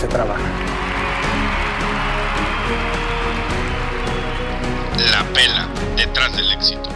se trabaja. La pela detrás del éxito.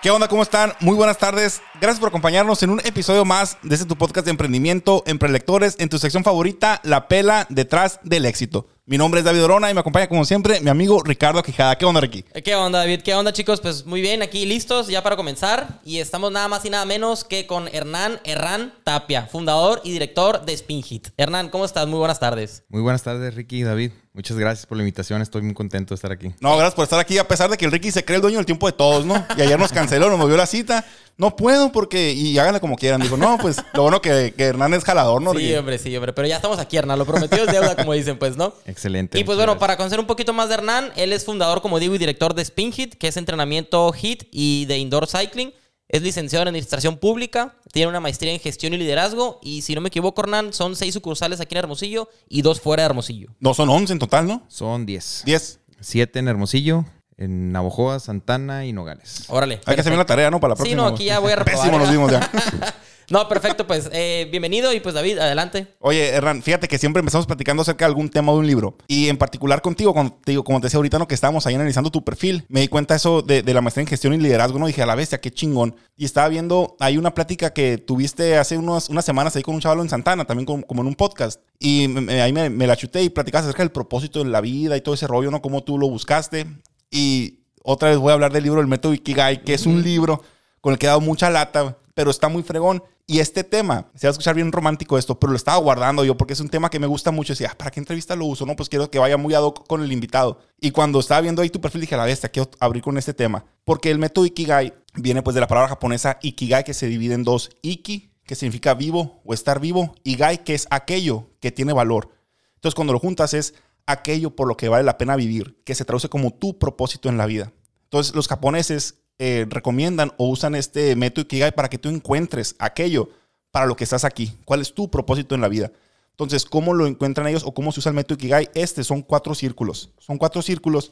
¿Qué onda? ¿Cómo están? Muy buenas tardes. Gracias por acompañarnos en un episodio más de este tu podcast de emprendimiento en prelectores en tu sección favorita, La Pela detrás del éxito. Mi nombre es David Orona y me acompaña como siempre mi amigo Ricardo Quijada. ¿Qué onda, Ricky? ¿Qué onda, David? ¿Qué onda, chicos? Pues muy bien, aquí listos ya para comenzar. Y estamos nada más y nada menos que con Hernán Herrán Tapia, fundador y director de Spin Hit. Hernán, ¿cómo estás? Muy buenas tardes. Muy buenas tardes, Ricky y David. Muchas gracias por la invitación. Estoy muy contento de estar aquí. No, gracias por estar aquí, a pesar de que el Ricky se cree el dueño del tiempo de todos, ¿no? Y ayer nos canceló, nos movió la cita. No puedo porque. Y háganle como quieran. Dijo, no, pues lo bueno que, que Hernán es jalador, ¿no? Sí, Ricky? hombre, sí, hombre. Pero ya estamos aquí, Hernán. Lo prometido es deuda, como dicen, pues, ¿no? Excelente. Y pues bueno, gracias. para conocer un poquito más de Hernán, él es fundador, como digo, y director de Spin Hit, que es entrenamiento HIT y de indoor cycling. Es licenciado en administración pública, tiene una maestría en gestión y liderazgo. Y si no me equivoco, Hernán, son seis sucursales aquí en Hermosillo y dos fuera de Hermosillo. No, son 11 en total, ¿no? Son 10. 10. 7 en Hermosillo, en Navojoa, Santana y Nogales. Órale. Hay que hacer bien la tarea, ¿no? Para la Sí, próxima. no, aquí ya voy a reprobar. Pésimo nos vimos ya. No, perfecto, pues eh, bienvenido y pues David, adelante. Oye, Hernán, fíjate que siempre empezamos platicando acerca de algún tema de un libro. Y en particular contigo, digo, como te decía ahorita, ¿no? que estábamos ahí analizando tu perfil, me di cuenta eso de, de la maestría en gestión y liderazgo, ¿no? Dije, a la bestia, qué chingón. Y estaba viendo, hay una plática que tuviste hace unos, unas semanas ahí con un chaval en Santana, también como, como en un podcast. Y me- me- ahí me, me la chuté y platicabas acerca del propósito de la vida y todo ese rollo, ¿no? Cómo tú lo buscaste. Y otra vez voy a hablar del libro El Método Ikigai, que es un libro con el que he dado mucha lata, pero está muy fregón. Y este tema, se va a escuchar bien romántico esto, pero lo estaba guardando yo porque es un tema que me gusta mucho. Decía, "Ah, ¿para qué entrevista lo uso? No, pues quiero que vaya muy ad hoc con el invitado. Y cuando estaba viendo ahí tu perfil, dije, a la bestia, quiero abrir con este tema. Porque el método Ikigai viene pues de la palabra japonesa Ikigai, que se divide en dos. Iki, que significa vivo o estar vivo, y Gai, que es aquello que tiene valor. Entonces, cuando lo juntas es aquello por lo que vale la pena vivir, que se traduce como tu propósito en la vida. Entonces, los japoneses eh, recomiendan o usan este método Ikigai para que tú encuentres aquello para lo que estás aquí. ¿Cuál es tu propósito en la vida? Entonces, ¿cómo lo encuentran ellos o cómo se usa el método Ikigai? Este son cuatro círculos. Son cuatro círculos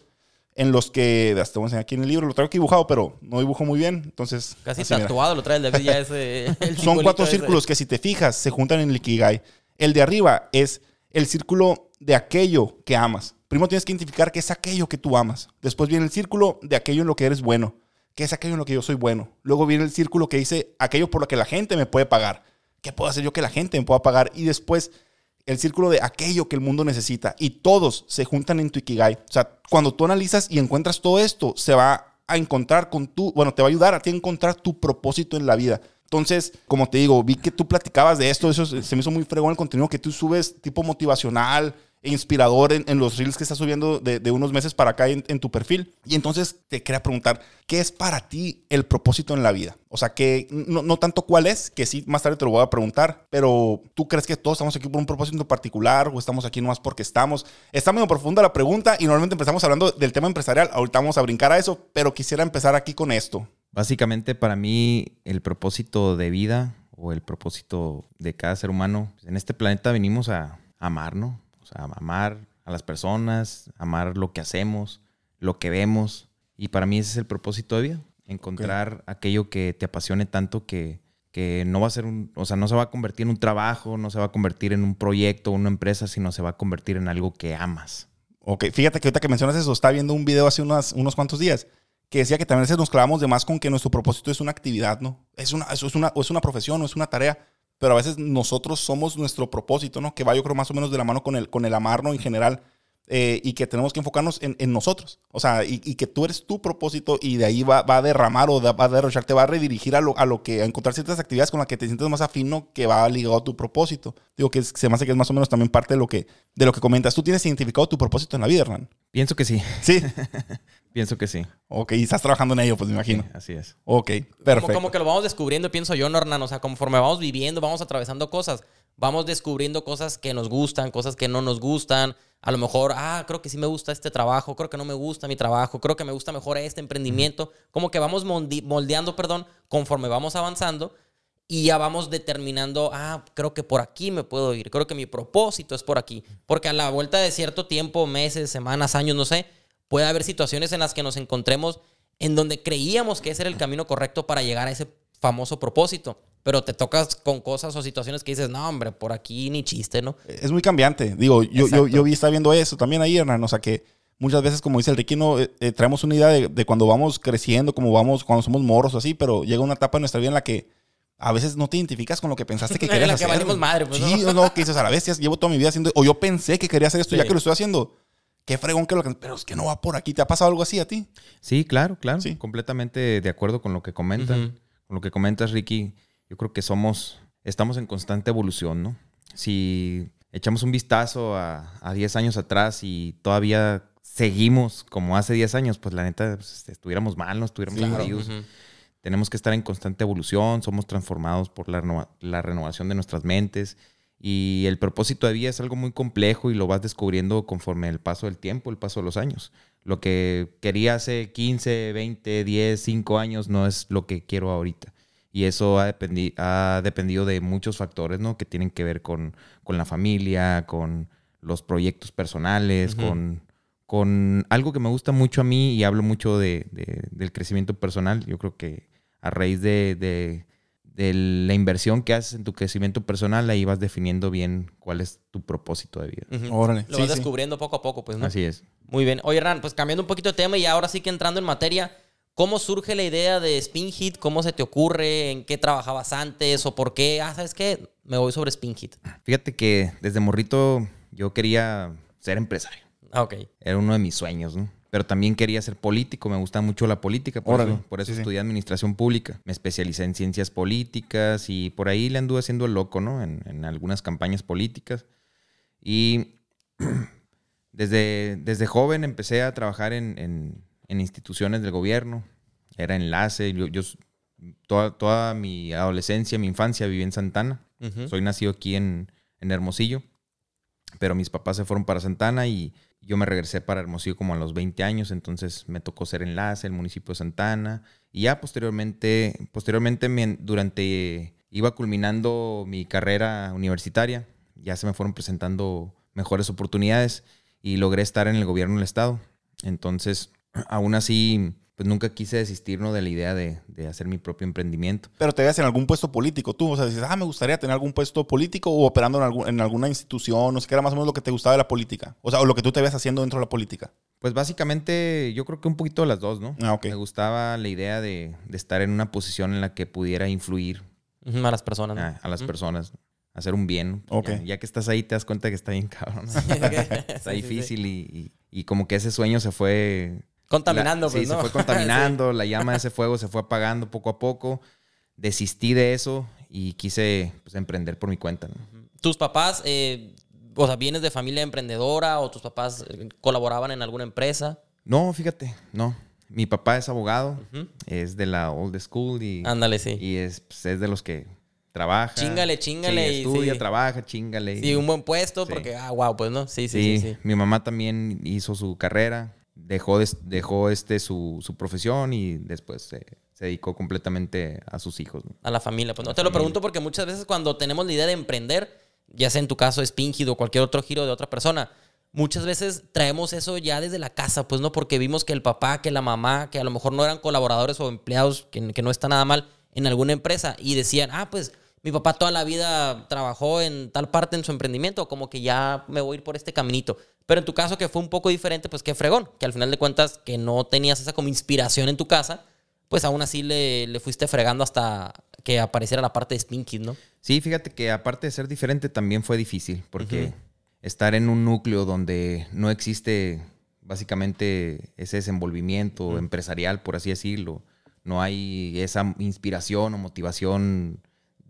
en los que, hasta voy a enseñar aquí en el libro, lo traigo aquí dibujado, pero no dibujo muy bien. Entonces, Casi mira. tatuado lo trae el David ya ese. el Son cuatro ese. círculos que si te fijas se juntan en el Ikigai. El de arriba es el círculo de aquello que amas. Primero tienes que identificar qué es aquello que tú amas. Después viene el círculo de aquello en lo que eres bueno. ¿Qué es aquello en lo que yo soy bueno? Luego viene el círculo que dice aquello por lo que la gente me puede pagar. ¿Qué puedo hacer yo que la gente me pueda pagar? Y después el círculo de aquello que el mundo necesita. Y todos se juntan en tu Ikigai. O sea, cuando tú analizas y encuentras todo esto, se va a encontrar con tu, bueno, te va a ayudar a ti a encontrar tu propósito en la vida. Entonces, como te digo, vi que tú platicabas de esto, eso se me hizo muy fregón el contenido que tú subes, tipo motivacional inspirador en, los reels que estás subiendo de, unos meses para acá en, tu perfil. Y entonces te quería preguntar, ¿qué es para ti el propósito en la vida? O sea, que no, no tanto cuál es, que sí, más tarde te lo voy a preguntar, pero ¿tú crees que todos estamos aquí por un propósito particular o estamos aquí nomás porque estamos? Está medio profunda la pregunta y normalmente empezamos hablando del tema empresarial, ahorita vamos a brincar a eso, pero quisiera empezar aquí con esto. Básicamente, para mí, el propósito de vida o el propósito de cada ser humano, en este planeta venimos a amar, ¿no? O sea, amar a las personas, amar lo que hacemos, lo que vemos. Y para mí ese es el propósito de vida. Encontrar aquello que te apasione tanto que, que no va a ser un, o sea, no se va a convertir en un trabajo, no se va a convertir en un proyecto, una empresa, sino se va a convertir en algo que amas. Ok, fíjate que ahorita que mencionas eso, estaba viendo un video hace unas- unos cuantos días que decía que también a veces nos clavamos de más con que nuestro propósito es una actividad, ¿no? Es una, es una, o es una profesión o es una tarea, pero a veces nosotros somos nuestro propósito, ¿no? Que va yo creo más o menos de la mano con el, con el amarnos en general eh, y que tenemos que enfocarnos en, en nosotros. O sea, y, y que tú eres tu propósito y de ahí va, va a derramar o va a derrochar, te va a redirigir a lo, a lo que, a encontrar ciertas actividades con las que te sientes más afino que va ligado a tu propósito. Digo que es- se me hace que es más o menos también parte de lo que, de lo que comentas. Tú tienes identificado tu propósito en la vida, Hernán. Pienso que sí. Sí. Pienso que sí. Ok, y estás trabajando en ello, pues me imagino. Sí, así es. Ok, Como, perfecto. como que lo vamos descubriendo, pienso yo, Nornan. O sea, conforme vamos viviendo, vamos atravesando cosas. Vamos descubriendo cosas que nos gustan, cosas que no nos gustan. A lo mejor, ah, creo que sí me gusta este trabajo, creo que no me gusta mi trabajo, creo que me gusta mejor este emprendimiento. Como que vamos moldi- moldeando, perdón, conforme vamos avanzando y ya vamos determinando, ah, creo que por aquí me puedo ir, creo que mi propósito es por aquí. Porque a la vuelta de cierto tiempo, meses, semanas, años, no sé, puede haber situaciones en las que nos encontremos en donde creíamos que ese era el camino correcto para llegar a ese famoso propósito. Pero te tocas con cosas o situaciones que dices, no, hombre, por aquí ni chiste, ¿no? Es muy cambiante. Digo, yo, yo, Exacto. yo vi, estaba viendo eso también ahí, Hernán. O sea que muchas veces, como dice el Ricky, no, eh, eh, traemos una idea de, de cuando vamos creciendo, como vamos, cuando somos morros o así, pero llega una etapa en nuestra vida en la que a veces no te identificas con lo que pensaste que En querías la que hacer. valimos madre, pues, Sí, ¿no? no, que dices a la bestia, llevo toda mi vida haciendo, o yo pensé que quería hacer esto, ya Sí. que lo estoy haciendo. Qué fregón que lo que, pero es que no va por aquí. ¿Te ha pasado algo así a ti? Sí, claro, claro. Sí. Completamente de acuerdo con lo que comentan. Con lo que comentas, Ricky. Yo creo que somos, estamos en constante evolución, ¿no? Si echamos un vistazo a, a 10 años atrás y todavía seguimos como hace 10 años, pues la neta, pues, estuviéramos mal, no estuviéramos Claro. jodidos. Ujú. Tenemos que estar en constante evolución, somos transformados por la, renova- la renovación de nuestras mentes y el propósito de vida es algo muy complejo y lo vas descubriendo conforme el paso del tiempo, el paso de los años. Lo que quería hace 15, 20, 10, 5 años no es lo que quiero ahorita. Y eso ha, dependi- ha dependido de muchos factores, ¿no? Que tienen que ver con, con la familia, con los proyectos personales, con, con algo que me gusta mucho a mí y hablo mucho de, de- del crecimiento personal. Yo creo que a raíz de, de- de la inversión que haces en tu crecimiento personal, ahí vas definiendo bien cuál es tu propósito de vida. Órale. Lo Sí, vas sí. descubriendo poco a poco, pues, ¿no? Así es. Muy bien. Oye, Hernán, pues cambiando un poquito de tema y ahora sí que entrando en materia, ¿cómo surge la idea de Spin Hit? ¿Cómo se te ocurre? ¿En qué trabajabas antes? ¿O por qué? Ah, ¿sabes qué? Me voy sobre Spin Hit. Fíjate que desde morrito yo quería ser empresario. Ah, ok. Era uno de mis sueños, ¿no? Pero también quería ser político, me gusta mucho la política, por Órale. eso, por eso Sí, sí. estudié administración pública. Me especialicé en ciencias políticas y por ahí le anduve haciendo el loco, ¿no? En, en algunas campañas políticas. Y desde, desde joven empecé a trabajar en, en- en instituciones del gobierno. Era enlace. Yo, toda, toda mi adolescencia, mi infancia viví en Santana. Soy nacido aquí en, en Hermosillo, pero mis papás se fueron para Santana y yo me regresé para Hermosillo como a los 20 años, entonces me tocó ser enlace el municipio de Santana y ya posteriormente, posteriormente me- durante, iba culminando mi carrera universitaria, ya se me fueron presentando mejores oportunidades y logré estar en el gobierno del estado. Entonces, aún así, pues nunca quise desistir ¿no? de la idea de, de hacer mi propio emprendimiento. Pero te veas en algún puesto político tú. O sea, dices, ah, me gustaría tener algún puesto político o operando en, algún- en alguna institución. No sé qué era más o menos lo que te gustaba de la política. O sea, o lo que tú te ves haciendo dentro de la política. Pues básicamente yo creo que un poquito de las dos, ¿no? Ah, ok. Me gustaba la idea de, de estar en una posición en la que pudiera influir A las personas, ¿no? a, a las personas, hacer un bien. Ok. Ya, ya que estás ahí te das cuenta que está bien cabrón. ¿no? Sí, está sí, difícil y, y- y como que ese sueño se fue... Contaminando, la- pues, sí, ¿no? se fue contaminando, la llama de ese fuego se fue apagando poco a poco. Desistí de eso y quise pues, emprender por mi cuenta. ¿no? ¿Tus papás, eh, o sea, vienes de familia emprendedora o tus papás eh, colaboraban en alguna empresa? No, fíjate, no. Mi papá es abogado, Ujú. es de la old school y, Ándale, sí. y es, pues, es de los que trabaja. Chíngale, chíngale Sí, estudia, sí. trabaja, chingale. Sí, un buen puesto Sí. porque, ah, wow, pues, ¿no? Sí, sí, Sí, sí. sí. mi mamá también hizo su carrera, dejó, dejó este, su, su profesión y después se, se dedicó completamente a sus hijos. ¿no? A la familia. Pues no la te lo pregunto porque muchas veces cuando tenemos la idea de emprender, ya sea en tu caso Spingid o cualquier otro giro de otra persona, muchas veces traemos eso ya desde la casa, pues no, porque vimos que el papá, que la mamá, que a lo mejor no eran colaboradores o empleados, que, que no está nada mal en alguna empresa, y decían, ah, pues mi papá toda la vida trabajó en tal parte en su emprendimiento, como que ya me voy a ir por este caminito. Pero en tu caso, que fue un poco diferente, pues qué fregón, que al final de cuentas que no tenías esa como inspiración en tu casa, pues aún así le, le fuiste fregando hasta que apareciera la parte de Spin Kid, ¿no? Sí, fíjate que aparte de ser diferente también fue difícil porque estar en un núcleo donde no existe básicamente ese desenvolvimiento empresarial, por así decirlo, no hay esa inspiración o motivación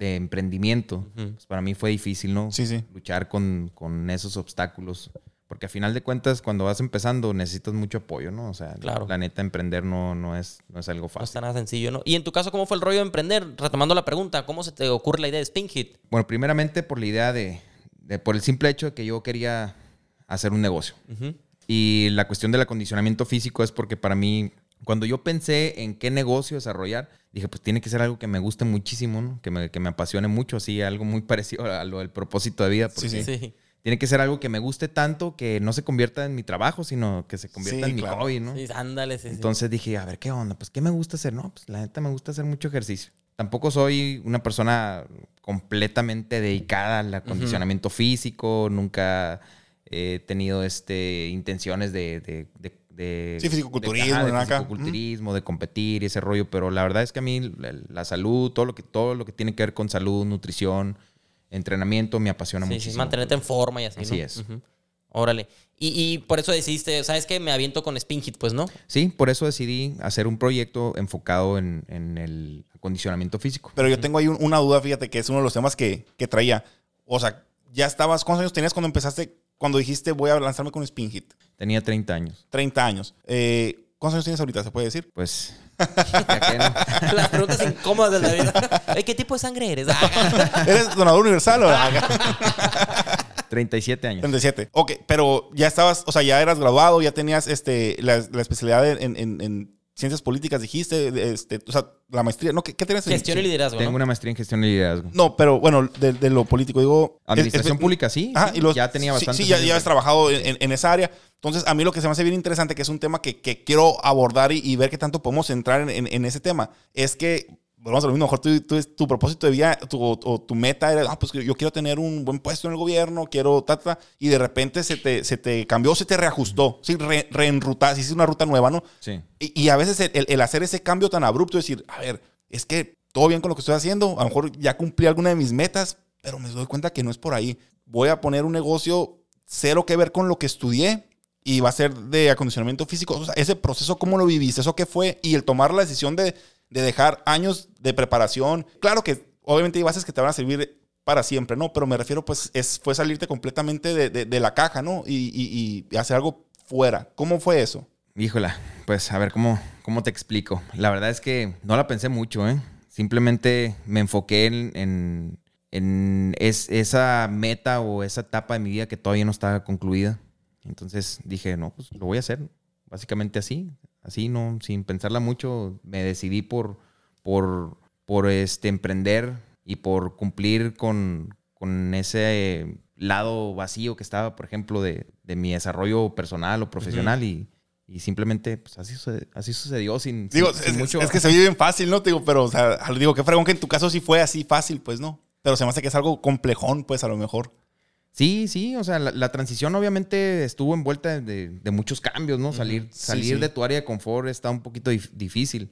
de emprendimiento, pues para mí fue difícil, ¿no? Sí, sí. Luchar con, con esos obstáculos Porque a final de cuentas, cuando vas empezando, necesitas mucho apoyo, ¿no? O sea, Claro. la neta, emprender no, no, es, no es algo No fácil. está nada sencillo, ¿no? Y en tu caso, ¿cómo fue el rollo de emprender? Retomando la pregunta, ¿cómo se te ocurre la idea de Spin Hit? Bueno, primeramente por la idea de, de- por el simple hecho de que yo quería hacer un negocio. Ujú. Y la cuestión del acondicionamiento físico es porque para mí, cuando yo pensé en qué negocio desarrollar, dije, pues tiene que ser algo que me guste muchísimo, ¿no? que, me, que me apasione mucho, así, algo muy parecido a lo del propósito de vida. Porque Sí, Sí. Tiene que ser algo que me guste tanto que no se convierta en mi trabajo, sino que se convierta Sí, en mi hobby, ¿no? Sí, ándale, sí, sí. Entonces dije, a ver, ¿qué onda? Pues, ¿qué me gusta hacer? No, pues la neta me gusta hacer mucho ejercicio. Tampoco soy una persona completamente dedicada al acondicionamiento físico, nunca he tenido este, intenciones de... de, de- de- Sí, fisicoculturismo, de, ajá, de competir y ese rollo, pero la verdad es que a mí la, la salud, todo lo, que, todo lo que tiene que ver con salud, nutrición, entrenamiento, me apasiona Sí, sí, muchísimo. mantenerte en forma y así, Así ¿no? es. Órale. Y, y por eso decidiste, ¿sabes qué? Me aviento con Spin Hit, pues, ¿no? Sí, por eso decidí hacer un proyecto enfocado en, en el acondicionamiento físico. Pero yo tengo ahí un- una duda, fíjate, que es uno de los temas que, que traía. O sea, ya estabas, ¿cuántos años tenías cuando empezaste, cuando dijiste voy a lanzarme con Spin Hit? Tenía 30 años. 30 años. Eh, ¿Cuántos años tienes ahorita? ¿Se puede decir? Pues, no. Las preguntas incómodas de la vida. Oye, ¿qué tipo de sangre eres? Ah, ¿Eres donador universal o 37 años. 37. Ok, pero ya estabas, o sea, ya eras graduado, ya tenías este, la, la especialidad en, en- en ciencias políticas, dijiste, este, o sea, la maestría, ¿no? ¿Qué, qué tenías? en- Gestión y liderazgo, Tengo ¿no? una maestría en gestión y liderazgo. No, pero bueno, de, de lo político, digo... Administración es- es- pública, sí. Sí, y los- ya tenía sí, bastante. Sí, ya, ya has trabajado en, en- en esa área. Entonces, a mí lo que se me hace bien interesante, que es un tema que, que quiero abordar y, y ver qué tanto podemos entrar en, en- en ese tema, es que, vamos a lo mismo, mejor tu, tu, tu propósito de vida tu, o, o tu meta era, ah, pues yo quiero tener un buen puesto en el gobierno, quiero, ta, ta, y de repente se te, se te cambió, se te reajustó, sí, re, reenrutaste, hiciste una ruta nueva, ¿no? Sí. Y, y a veces el, el- el hacer ese cambio tan abrupto, decir, a ver, es que todo bien con lo que estoy haciendo, a lo mejor ya cumplí alguna de mis metas, pero me doy cuenta que no es por ahí. Voy a poner un negocio cero que ver con lo que estudié y va a ser de acondicionamiento físico. O sea, ese proceso, ¿cómo lo viviste? ¿Eso qué fue? Y el tomar la decisión de, de dejar años de preparación. Claro que obviamente hay bases que te van a servir para siempre, ¿no? Pero me refiero, pues, es, fue salirte completamente de, de- la caja, ¿no? Y, y- hacer algo fuera. ¿Cómo fue eso? Híjola, pues a ver cómo, cómo te explico. La verdad es que no la pensé mucho, ¿eh? Simplemente me enfoqué en, en, en es- esa meta o esa etapa de mi vida que todavía no estaba concluida. Entonces dije, no, pues lo voy a hacer. Básicamente así, así, no, sin pensarla mucho, me decidí por, por, por este, emprender y por cumplir con, con ese lado vacío que estaba, por ejemplo, de, de mi desarrollo personal o profesional y, y simplemente pues, así, sucede- así sucedió sin, Digo, sin- sin es, mucho... es que se vive bien fácil, ¿no? Te digo, pero, o sea, digo, qué fregón que en tu caso sí fue así fácil, pues, ¿no? Pero se me hace que es algo complejón, pues, a lo mejor. Sí, sí, o sea, la, la transición obviamente estuvo envuelta de, de muchos cambios, ¿no? Salir, Sí, salir sí. de tu área de confort está un poquito dif- difícil.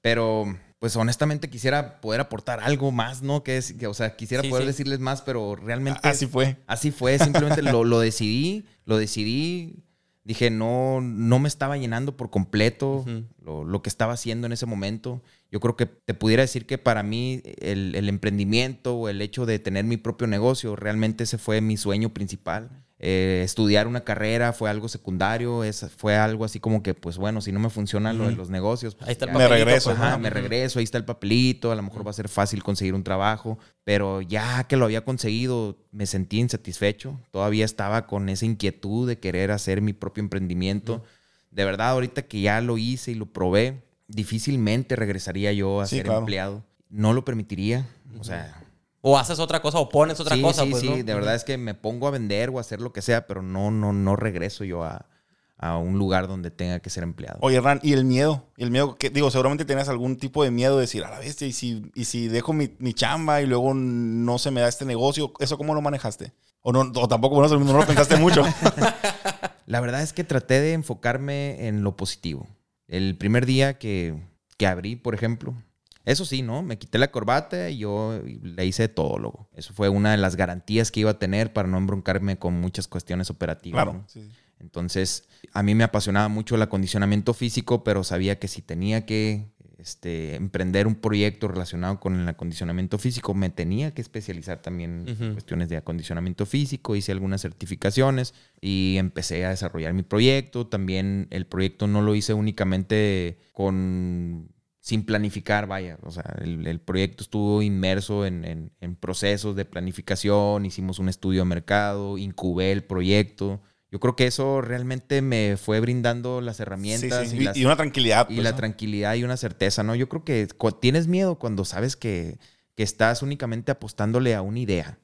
Pero, pues honestamente quisiera poder aportar algo más, ¿no? Que es, que, o sea, quisiera Sí, poder decirles más, pero realmente... Así fue. Así fue, simplemente lo, lo decidí, lo decidí. Dije, no, no me estaba llenando por completo lo, lo que estaba haciendo en ese momento. Yo creo que te pudiera decir que para mí el, el emprendimiento o el hecho de tener mi propio negocio, realmente ese fue mi sueño principal. Eh, estudiar una carrera fue algo secundario, es, fue algo así como que, pues bueno, si no me funciona lo de los negocios, pues Ahí está el ya- Me papelito, regreso, pues, Ajá, ¿no? me regreso, ahí está el papelito, a lo mejor va a ser fácil conseguir un trabajo, pero ya que lo había conseguido, me sentí insatisfecho, todavía estaba con esa inquietud de querer hacer mi propio emprendimiento. De verdad, ahorita que ya lo hice y lo probé, difícilmente regresaría yo a Sí, ser claro. empleado. No lo permitiría, o sea... O haces otra cosa o pones otra sí, cosa, sí, pues, sí, ¿no? de verdad es que me pongo a vender o a hacer lo que sea, pero no, no, no regreso yo a, a un lugar donde tenga que ser empleado. Oye, Ran, ¿y el miedo? ¿Y el miedo que, digo, seguramente tenías algún tipo de miedo de decir, a la bestia, y si, y si dejo mi, mi chamba y luego no se me da este negocio, ¿eso cómo lo manejaste? O, no, o tampoco, bueno, no lo pensaste mucho. La verdad es que traté de enfocarme en lo positivo. El primer día que, que abrí, por ejemplo, eso sí, ¿no? Me quité la corbata y yo le hice todólogo. Eso fue una de las garantías que iba a tener para no embroncarme con muchas cuestiones operativas. claro. ¿no? sí. Entonces, a mí me apasionaba mucho el acondicionamiento físico, pero sabía que si tenía que este, emprender un proyecto relacionado con el acondicionamiento físico, me tenía que especializar también en cuestiones de acondicionamiento físico, hice algunas certificaciones y empecé a desarrollar mi proyecto. También el proyecto no lo hice únicamente con sin planificar, vaya. O sea, el, el proyecto estuvo inmerso en, en- en procesos de planificación, hicimos un estudio de mercado, incubé el proyecto. Yo creo que eso realmente me fue brindando las herramientas sí. y, Y- las- y una tranquilidad, Y pues, la ¿no? tranquilidad y una certeza, ¿no? Yo creo que tienes miedo cuando sabes que, que estás únicamente apostándole a una idea.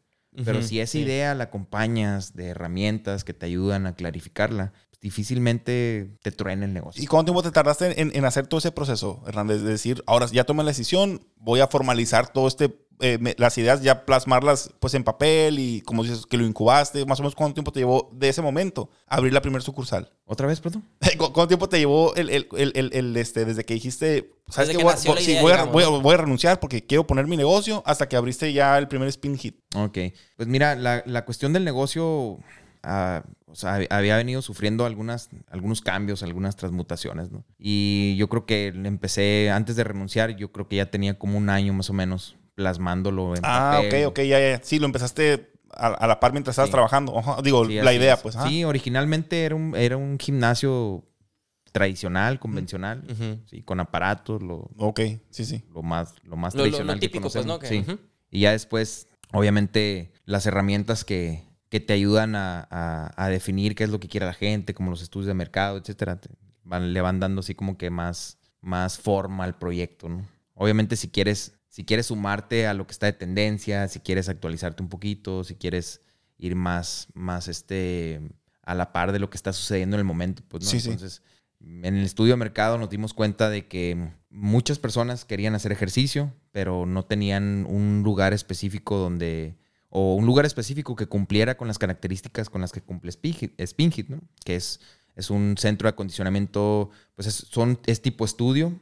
Pero si esa sí. idea la acompañas de herramientas que te ayudan a clarificarla, pues difícilmente te truena el negocio. ¿Y cuánto tiempo te tardaste en, en hacer todo ese proceso, Hernández? De decir, ahora ya tomé la decisión, voy a formalizar todo este, eh, me- las ideas, ya plasmarlas pues en papel y como dices que lo incubaste, más o menos cuánto tiempo te llevó de ese momento abrir la primera sucursal. ¿Otra vez, perdón? ¿Cu- ¿Cuánto tiempo te llevó el, el- el- el- el, este, desde que dijiste, sabes que voy, a- sí, voy a, digamos, voy a- ¿no? voy a renunciar porque quiero poner mi negocio hasta que abriste ya el primer spin hit? Ok, pues mira, la, la cuestión del negocio, ah, o sea, hab- había venido sufriendo algunas, algunos cambios, algunas transmutaciones, ¿no? Y yo creo que le empecé, antes de renunciar, yo creo que ya tenía como un año más o menos plasmándolo en Ah, papel. ok, ok, ya, ya. Sí, lo empezaste a, a la par mientras estabas Sí. trabajando. Ajá, Digo, Sí, la idea, es. pues. ajá. Sí, originalmente era un, era un gimnasio tradicional, convencional, Ujú. sí, con aparatos, lo, Ok, sí, sí. lo más, lo más Lo- lo- lo tradicional que típico, pues, ¿no? Que- Sí. Y ya después, obviamente, las herramientas que, que te ayudan a, a- a definir qué es lo que quiere la gente, como los estudios de mercado, etcétera, te van- le van dando así como que más, más forma al proyecto, ¿no? Obviamente, si quieres, si quieres sumarte a lo que está de tendencia, si quieres actualizarte un poquito, si quieres ir más, más este, a la par de lo que está sucediendo en el momento, pues, ¿no? Sí, sí. Entonces, en el estudio de mercado nos dimos cuenta de que muchas personas querían hacer ejercicio, pero no tenían un lugar específico donde, o un lugar específico que cumpliera con las características con las que cumple Spin Hit, Spin Hit, ¿no? Que es, es un centro de acondicionamiento, pues es, son, es tipo estudio.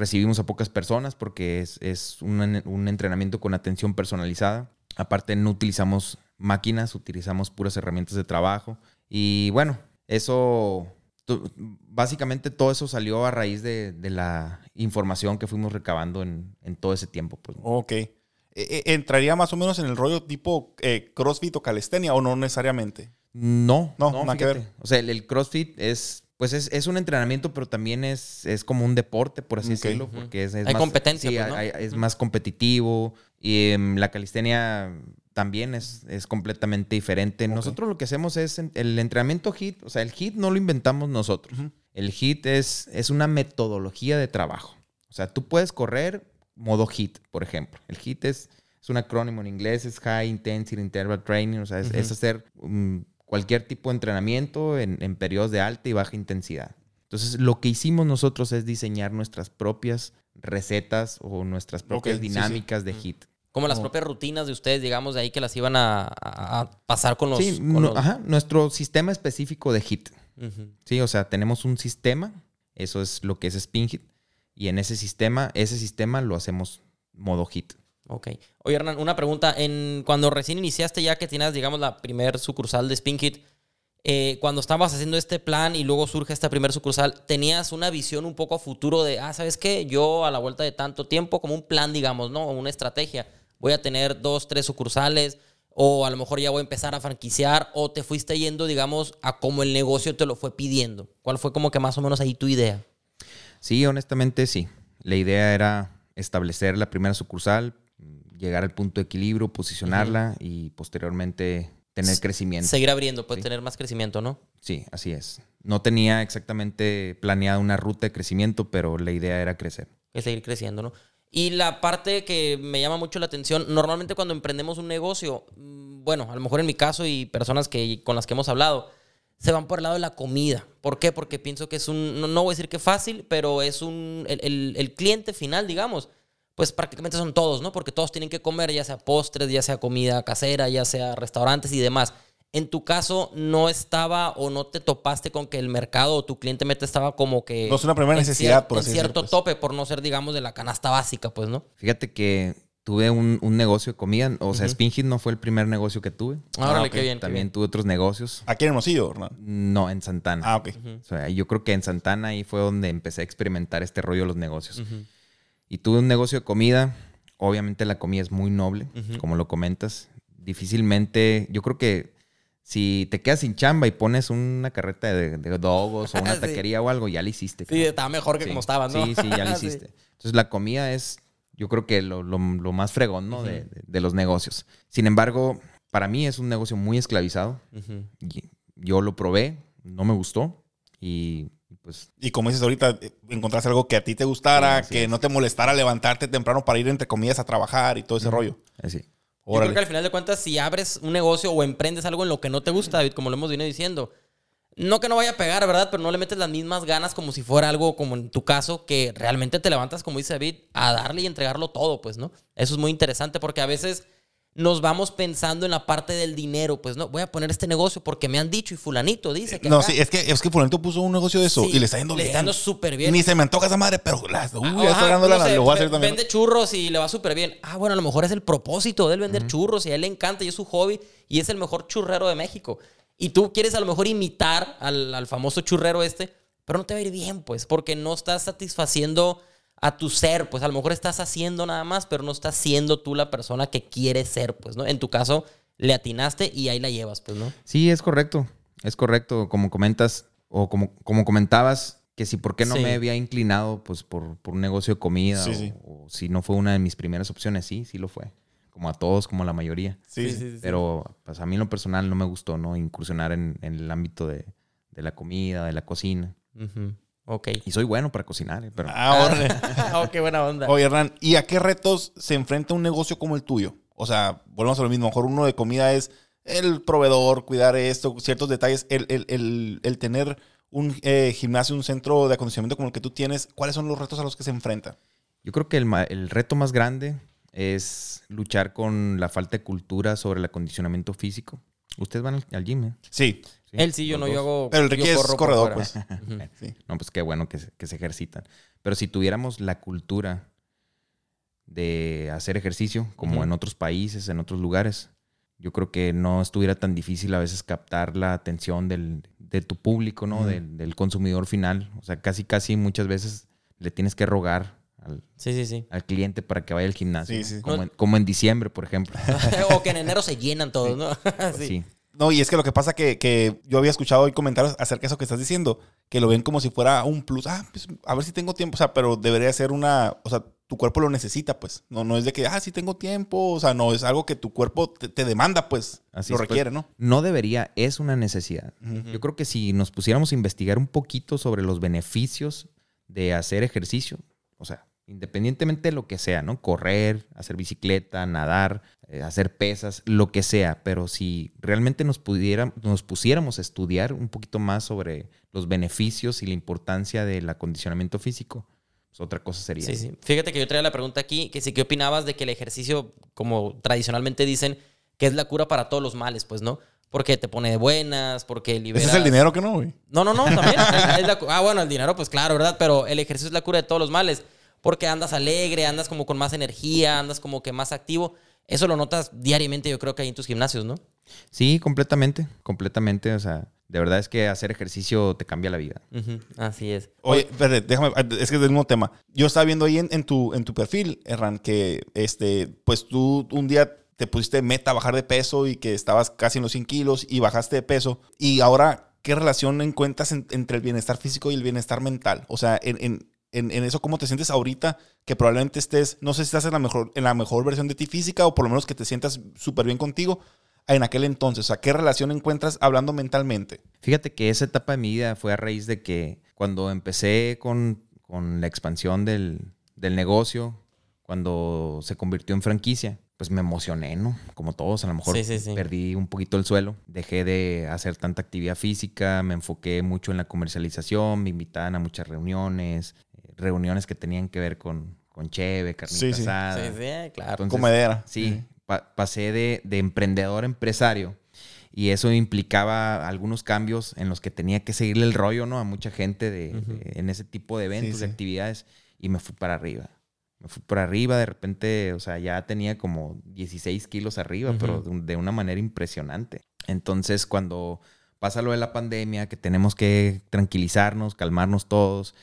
Recibimos a pocas personas porque es, es un, un entrenamiento con atención personalizada. Aparte, no utilizamos máquinas, utilizamos puras herramientas de trabajo. Y bueno, eso básicamente todo eso salió a raíz de, de la información que fuimos recabando en, en todo ese tiempo. Pues. Ok. Eh, eh, ¿Entraría más o menos en el rollo tipo eh, CrossFit o calistenia o no necesariamente? No, No, no, nada que ver. O sea, el, el CrossFit es, pues es, es un entrenamiento, pero también es, es como un deporte, por así decirlo, porque es, es Hay más, competencia, sí, pues, ¿no? hay- es más competitivo. Y em, la calistenia también es, es completamente diferente. Nosotros lo que hacemos es el entrenamiento HIT, o sea, el HIT no lo inventamos nosotros. El HIT es, es una metodología de trabajo. O sea, tú puedes correr modo HIT, por ejemplo. El HIT es, es un acrónimo en inglés, es High Intensity Interval Training, o sea, es, es hacer mm, cualquier tipo de entrenamiento en, en periodos de alta y baja intensidad. Entonces, lo que hicimos nosotros es diseñar nuestras propias recetas o nuestras propias sí, sí. dinámicas de HIT. Como las propias rutinas de ustedes, digamos, de ahí que las iban a, pasar con los... Sí, con no- los- ajá, nuestro sistema específico de HIT. Sí, o sea, tenemos un sistema, eso es lo que es Spin Hit, y en ese sistema, ese sistema lo hacemos modo HIT. Ok. Oye, Hernán, una pregunta. En, cuando recién iniciaste ya que tenías, digamos, la primer sucursal de Spin Hit, eh, cuando estabas haciendo este plan y luego surge esta primer sucursal, ¿tenías una visión un poco a futuro de, ah, ¿sabes qué? Yo a la vuelta de tanto tiempo, como un plan, digamos, ¿no? Una estrategia. Voy a tener dos, tres sucursales, o a lo mejor ya voy a empezar a franquiciar, o te fuiste yendo, digamos, a como el negocio te lo fue pidiendo. ¿Cuál fue como que más o menos ahí tu idea? Sí, honestamente sí. La idea era establecer la primera sucursal, llegar al punto de equilibrio, posicionarla y posteriormente tener crecimiento. Seguir abriendo, pues Sí. tener más crecimiento, ¿no? Sí, así es. No tenía exactamente planeada una ruta de crecimiento, pero la idea era crecer. que seguir creciendo, ¿no? Y la parte que me llama mucho la atención, normalmente cuando emprendemos un negocio, mm, bueno, a lo mejor en mi caso y personas que, con las que hemos hablado, se van por el lado de la comida. ¿Por qué? Porque pienso que es un, no, no voy a decir que fácil, pero es un, el, el- el cliente final, digamos, pues prácticamente son todos, ¿no? Porque todos tienen que comer, ya sea postres, ya sea comida casera, ya sea restaurantes y demás. En tu caso, ¿no estaba o no te topaste con que el mercado o tu cliente meta estaba como que... No es una primera en necesidad, por en así cierto decirlo, pues. tope, por no ser, digamos, de la canasta básica, pues, ¿no? Fíjate que tuve un, un negocio de comida, o sea, Ujú. Spin Hit no fue el primer negocio que tuve. Órale, ok. qué bien. qué También bien. tuve otros negocios. Aquí en Hermosillo, Hernán. No, en Santana. Ah, ok. O sea, yo creo que en Santana ahí fue donde empecé a experimentar este rollo de los negocios. Y tuve un negocio de comida. Obviamente la comida es muy noble, como lo comentas. Difícilmente, yo creo que si te quedas sin chamba y pones una carreta de, de dogos o una Sí. taquería o algo, ya la hiciste. Sí, estaba mejor que Sí. como estabas, ¿no? Sí, sí, ya Sí. hiciste. Entonces la comida es, yo creo que lo, lo- lo más fregón, ¿no? de, de- de los negocios. Sin embargo, para mí es un negocio muy esclavizado. Y Yo lo probé, no me gustó y pues Y como dices ahorita, eh, encontraste algo que a ti te gustara, Sí, que es. no te molestara levantarte temprano para ir entre comillas a trabajar y todo ese rollo. así. Yo creo Órale. que al final de cuentas, si abres un negocio o emprendes algo en lo que no te gusta, David, como lo hemos venido diciendo, no que no vaya a pegar, ¿verdad? Pero no le metes las mismas ganas como si fuera algo como en tu caso, que realmente te levantas, como dice David, a darle y entregarlo todo, pues, ¿no? Eso es muy interesante porque a veces nos vamos pensando en la parte del dinero, pues, no, voy a poner este negocio porque me han dicho y fulanito dice que No, acá- sí, es que, es que Fulanito puso un negocio de eso Sí, y le está yendo le bien. está yendo súper bien. Ni se me antoja esa madre, pero las, uy, ya Ajá, no sé, lo voy a hacer también. Vende churros y le va súper bien. Ah, bueno, a lo mejor es el propósito de él vender churros y a él le encanta y es su hobby y es el mejor churrero de México. Y tú quieres a lo mejor imitar al, al famoso churrero este, pero no te va a ir bien, pues, porque no estás satisfaciendo a tu ser, pues a lo mejor estás haciendo nada más, pero no estás siendo tú la persona que quieres ser, pues, ¿no? En tu caso, le atinaste y ahí la llevas, pues, ¿no? Sí, es correcto. Es correcto. Como comentas, o como, como comentabas, que si por qué no Sí. me había inclinado pues por, por un negocio de comida Sí, o, sí. o si no fue una de mis primeras opciones, sí, sí lo fue. Como a todos, como a la mayoría. Sí, sí. Pero pues a mí en lo personal no me gustó, ¿no? Incursionar en, en el ámbito de, de la comida, de la cocina. Ok. Y soy bueno para cocinar, ¿eh? pero Ah, órale. oh, qué buena onda. Oye, Hernán, ¿y a qué retos se enfrenta un negocio como el tuyo? O sea, volvemos a lo mismo. A lo mejor uno de comida es el proveedor, cuidar esto, ciertos detalles. El, el- el- el tener un eh, gimnasio, un centro de acondicionamiento como el que tú tienes, ¿cuáles son los retos a los que se enfrenta? yo creo que el reto más grande es luchar con la falta de cultura sobre el acondicionamiento físico. Ustedes van al, al gym, ¿eh? Sí, Sí, Él sí, yo no, yo hago. pero el Ricky yo es corredor, pues. Sí. No, pues qué bueno que se, que se ejercitan. Pero si tuviéramos la cultura de hacer ejercicio, como en otros países, en otros lugares, yo creo que no estuviera tan difícil a veces captar la atención del, de tu público, ¿no? Del, del consumidor final. O sea, casi, casi muchas veces le tienes que rogar al, Sí, sí, sí. al cliente para que vaya al gimnasio. Sí, ¿no? sí. Como, en, como en diciembre, por ejemplo. o que en enero se llenan todos, ¿no? sí. No, y es que lo que pasa que, que yo había escuchado hoy comentarios acerca de eso que estás diciendo, que lo ven como si fuera un plus. Ah, pues a ver si tengo tiempo. O sea, pero debería ser una. O sea, tu cuerpo lo necesita, pues. No, no es de que, ah, sí tengo tiempo. O sea, no, es algo que tu cuerpo te, te demanda, pues. Así lo es, pues. requiere, ¿no? No debería, es una necesidad. Yo creo que si nos pusiéramos a investigar un poquito sobre los beneficios de hacer ejercicio, o sea, independientemente de lo que sea, ¿no? Correr, hacer bicicleta, nadar, hacer pesas, lo que sea, pero si realmente nos, pudiera, nos pusiéramos a estudiar un poquito más sobre los beneficios y la importancia del acondicionamiento físico, pues otra cosa sería. Sí, sí. Fíjate que yo traía la pregunta aquí, que si qué opinabas de que el ejercicio, como tradicionalmente dicen, que es la cura para todos los males, pues, ¿no? Porque te pone de buenas, porque libera... Ese es el dinero que no, güey. No, no, no, también. Es la ah, bueno, el dinero, pues claro, ¿verdad? Pero el ejercicio es la cura de todos los males. Porque andas alegre, andas como con más energía, andas como que más activo. Eso lo notas diariamente, yo creo que ahí en tus gimnasios, ¿no? Sí, completamente, completamente. O sea, de verdad es que hacer ejercicio te cambia la vida. Así es. Oye, espérate, déjame, es que es del mismo tema. Yo estaba viendo ahí en, en tu, en tu perfil, Erran, que este, pues tú un día te pusiste meta bajar de peso y que estabas casi en los 100 kilos y bajaste de peso. Y ahora, ¿qué relación encuentras en- entre el bienestar físico y el bienestar mental? O sea, en, en- en- en eso, ¿cómo te sientes ahorita? Que probablemente estés, no sé si estás en la mejor, en la mejor versión de ti física o por lo menos que te sientas súper bien contigo en aquel entonces. O sea, ¿qué relación encuentras hablando mentalmente? Fíjate que esa etapa de mi vida fue a raíz de que cuando empecé con, con la expansión del, del negocio, cuando se convirtió en franquicia, pues me emocioné, ¿no? Como todos, a lo mejor Sí, sí, sí. perdí un poquito el suelo, dejé de hacer tanta actividad física, me enfoqué mucho en la comercialización, me invitaban a muchas reuniones, reuniones que tenían que ver con, con cheve, carnita Sí, sí. asada. Sí, sí, claro. Entonces, Comedera. Sí, pa- pasé de, de emprendedor a empresario y eso implicaba algunos cambios en los que tenía que seguirle el rollo, ¿no? A mucha gente de, de- en ese tipo de eventos, Sí, de sí. actividades y me fui para arriba. Me fui para arriba, de repente, o sea, ya tenía como 16 kilos arriba, pero de, de una manera impresionante. Entonces, cuando pasa lo de la pandemia, que tenemos que tranquilizarnos, calmarnos todos,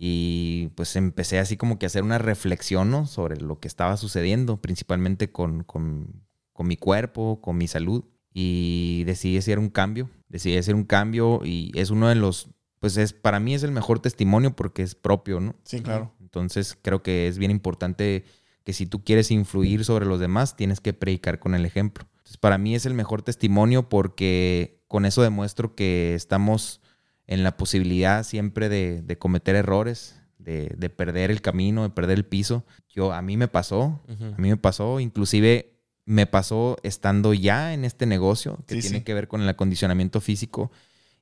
Y pues empecé así como que a hacer una reflexión ¿no? sobre lo que estaba sucediendo, principalmente con, con, con mi cuerpo, con mi salud. Y decidí hacer un cambio, decidí hacer un cambio y es uno de los, pues es, para mí es el mejor testimonio porque es propio, ¿no? Sí, claro. Entonces creo que es bien importante que si tú quieres influir sobre los demás, tienes que predicar con el ejemplo. Entonces para mí es el mejor testimonio porque con eso demuestro que estamos en la posibilidad siempre de, de cometer errores, de, de, perder el camino, de perder el piso. Yo, a mí me pasó, a mí me pasó, inclusive me pasó estando ya en este negocio que Sí, tiene sí. que ver con el acondicionamiento físico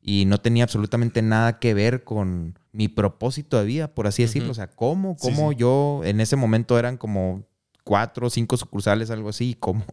y no tenía absolutamente nada que ver con mi propósito de vida, por así decirlo. O sea, ¿cómo, cómo sí. yo en ese momento eran como cuatro o cinco sucursales, algo así, cómo,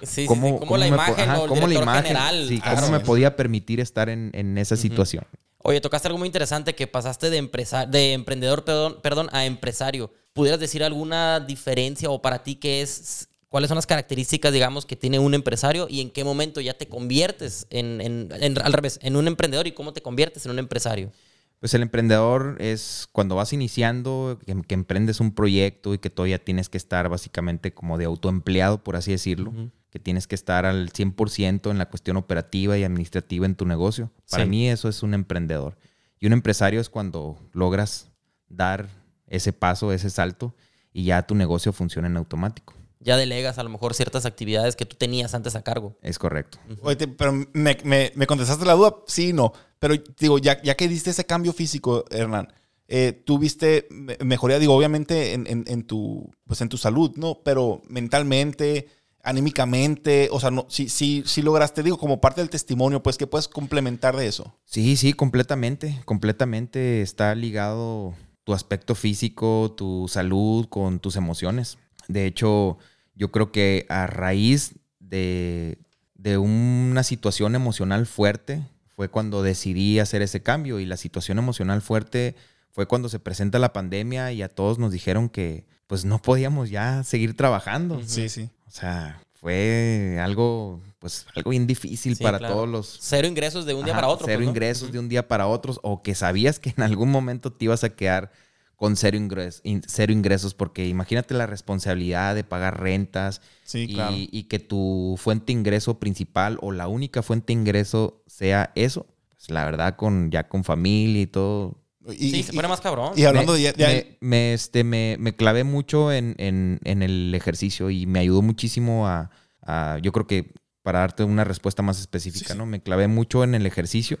Sí, sí, sí, cómo, como la me imagen ajá, o el cómo la imagen, general. sí, claro. cómo me es. podía permitir estar en, en esa situación. Oye, tocaste algo muy interesante que pasaste de, empresa de emprendedor perdón, perdón, a empresario. ¿Pudieras decir alguna diferencia o para ti qué es, cuáles son las características, digamos, que tiene un empresario y en qué momento ya te conviertes en, en- en- al revés, en un emprendedor y cómo te conviertes en un empresario? Pues el emprendedor es cuando vas iniciando, que, que emprendes un proyecto y que todavía tienes que estar básicamente como de autoempleado, por así decirlo. Que tienes que estar al 100% en la cuestión operativa y administrativa en tu negocio. Para Sí. mí eso es un emprendedor. Y un empresario es cuando logras dar ese paso, ese salto y ya tu negocio funciona en automático. Ya delegas a lo mejor ciertas actividades que tú tenías antes a cargo. Es correcto. Oye, te- pero me, me- me contestaste la duda, sí y no. Pero digo, ya, ya que diste ese cambio físico, Hernán, eh, tú viste me- mejoría, digo, obviamente en, en- en tu, pues en tu salud, ¿no? Pero mentalmente, anímicamente, o sea, no, sí, sí, sí lograste, digo, como parte del testimonio, pues que puedes complementar de eso. Sí, sí, completamente. Completamente está ligado tu aspecto físico, tu salud con tus emociones. De hecho, yo creo que a raíz de, de una situación emocional fuerte fue cuando decidí hacer ese cambio y la situación emocional fuerte fue cuando se presenta la pandemia y a todos nos dijeron que pues no podíamos ya seguir trabajando. Sí, sí. O sea, fue algo pues algo bien difícil Sí, para claro. todos los Cero ingresos de un día para otro. Cero pues, ¿no? ingresos de un día para otro o que sabías que en algún momento te ibas a quedar con cero, ingres- in- cero ingresos porque imagínate la responsabilidad de pagar rentas Sí, y, claro. y que tu fuente de ingreso principal o la única fuente de ingreso sea eso. Pues la verdad, con ya con familia y todo. Y, Sí, se pone más cabrón. y hablando me, de... me, me, este, me, me clavé mucho en, en- en el ejercicio y me ayudó muchísimo a, a- yo creo que para darte una respuesta más específica, Sí, sí. ¿no? Me clavé mucho en el ejercicio.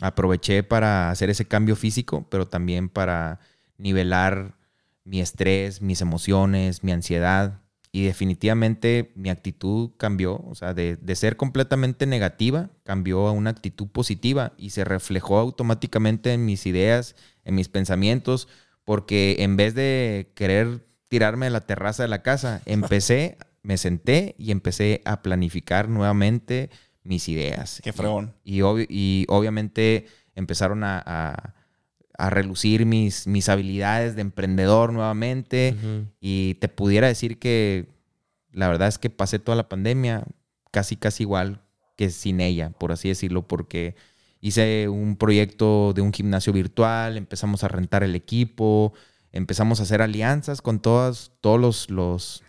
Aproveché para hacer ese cambio físico, pero también para nivelar mi estrés, mis emociones, mi ansiedad. Y definitivamente mi actitud cambió, o sea, de, de ser completamente negativa, cambió a una actitud positiva y se reflejó automáticamente en mis ideas, en mis pensamientos, porque en vez de querer tirarme de la terraza de la casa, empecé, me senté y empecé a planificar nuevamente mis ideas. Qué fregón. Y, y obviamente empezaron a, a- a relucir mis, mis habilidades de emprendedor nuevamente. Y te pudiera decir que la verdad es que pasé toda la pandemia casi, casi igual que sin ella, por así decirlo, porque hice un proyecto de un gimnasio virtual, empezamos a rentar el equipo, empezamos a hacer alianzas con todas, todos los, los,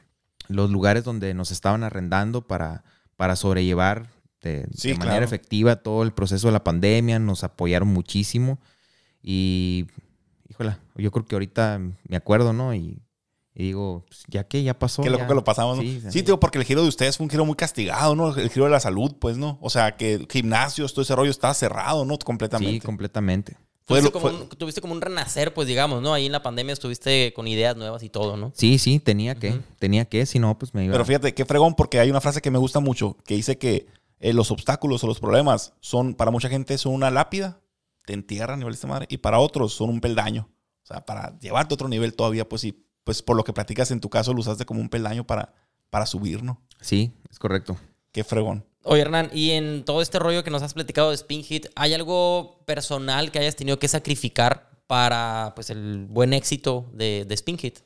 los lugares donde nos estaban arrendando para, para sobrellevar de, Sí, de manera claro. efectiva todo el proceso de la pandemia, nos apoyaron muchísimo y, híjole, yo creo que ahorita me acuerdo, ¿no? Y, y digo, pues, ya que ya pasó. Qué loco ya. que lo pasamos, ¿no? Sí, Sí, tío, porque el giro de ustedes fue un giro muy castigado, ¿no? El giro de la salud, pues, ¿no? O sea, que gimnasios, todo ese rollo estaba cerrado, ¿no? Completamente. Sí, completamente. Tuviste, lo- como fue- un, tuviste como un renacer, pues digamos, ¿no? Ahí en la pandemia estuviste con ideas nuevas y todo, ¿no? Sí, sí, tenía que, tenía que, si no, pues me iba. Pero fíjate, qué fregón, porque hay una frase que me gusta mucho, que dice que eh, los obstáculos o los problemas son, para mucha gente, son una lápida, te entierran, nivel de madre, y para otros son un peldaño. O sea, para llevarte a otro nivel todavía, pues sí, pues por lo que platicas en tu caso, lo usaste como un peldaño para, para subir, ¿no? Sí, es correcto. Qué fregón. Oye, Hernán, y en todo este rollo que nos has platicado de Spin Hit, ¿hay algo personal que hayas tenido que sacrificar para pues el buen éxito de, de Spin Hit?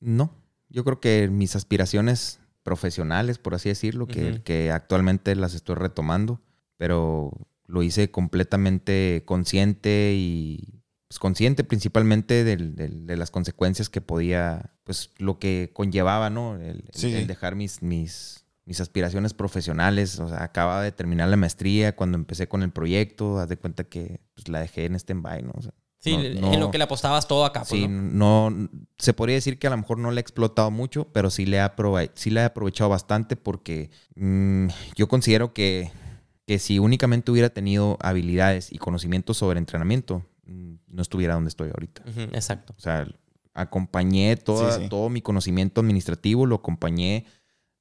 No, yo creo que mis aspiraciones profesionales, por así decirlo, que actualmente las estoy retomando, pero lo hice completamente consciente y, pues, consciente principalmente del- del- de las consecuencias que podía, pues lo que conllevaba, ¿no? El, Sí, dejar mis, mis, mis aspiraciones profesionales. O sea, acababa de terminar la maestría cuando empecé con el proyecto. Haz de cuenta que pues, la dejé en stand-by, ¿no? O sea, Sí, no- en lo que le apostabas todo acá. Sí, ¿no? no, se podría decir que a lo mejor no le he explotado mucho, pero sí le he, sí le he aprovechado bastante porque mm, yo considero que, que si únicamente hubiera tenido habilidades y conocimientos sobre entrenamiento, mm, no estuviera donde estoy ahorita. Ujú, exacto. O sea, acompañé toda- Sí, sí. todo mi conocimiento administrativo, lo acompañé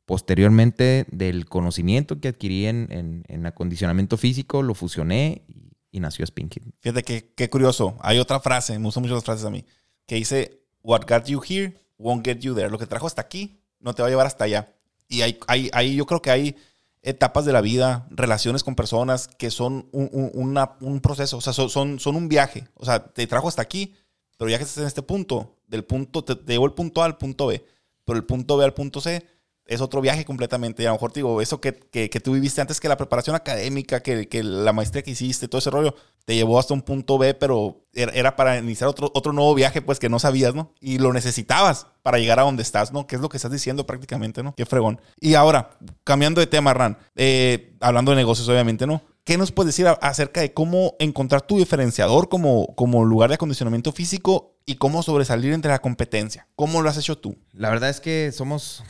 posteriormente del conocimiento que adquirí en, en- en acondicionamiento físico, lo fusioné y, y nació Spinking. Fíjate que, qué curioso. Hay otra frase, me gustan mucho las frases a mí, que dice, What got you here won't get you there. Lo que trajo hasta aquí no te va a llevar hasta allá. Y hay, hay, hay- yo creo que hay etapas de la vida, relaciones con personas que son un, un- proceso, o sea, son, son, un viaje. O sea, te trajo hasta aquí, pero ya que estás en este punto, del punto, te, te llevó el punto A al punto B, pero el punto B al punto C es otro viaje completamente. Y a lo mejor digo, eso que, que, que tú viviste antes que la preparación académica, que, que la maestría que hiciste, todo ese rollo, te llevó hasta un punto B, pero era, para iniciar otro, otro nuevo viaje, pues que no sabías, ¿no? Y lo necesitabas para llegar a donde estás, ¿no? Que es lo que estás diciendo prácticamente, ¿no? Qué fregón. Y ahora, cambiando de tema, Ran, eh, hablando de negocios, obviamente, ¿no? ¿Qué nos puedes decir acerca de cómo encontrar tu diferenciador como, como lugar de acondicionamiento físico y cómo sobresalir entre la competencia? ¿Cómo lo has hecho tú? La verdad es que somos,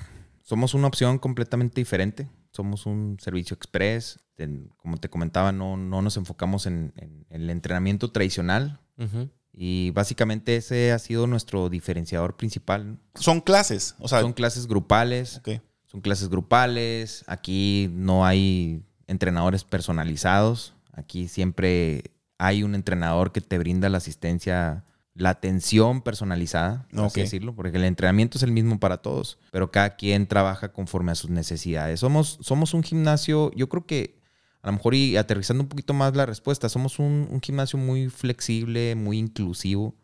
somos una opción completamente diferente. Somos un servicio express. Como te comentaba, no, no nos enfocamos en, en- en el entrenamiento tradicional. Y básicamente ese ha sido nuestro diferenciador principal. Son clases, o sea, Son clases grupales. ok. Son clases grupales. Aquí no hay entrenadores personalizados. Aquí siempre hay un entrenador que te brinda la asistencia, la atención personalizada, por así Ok. decirlo, porque el entrenamiento es el mismo para todos, pero cada quien trabaja conforme a sus necesidades. Somos, somos un gimnasio, yo creo que a lo mejor y aterrizando un poquito más la respuesta, somos un, un gimnasio muy flexible, muy inclusivo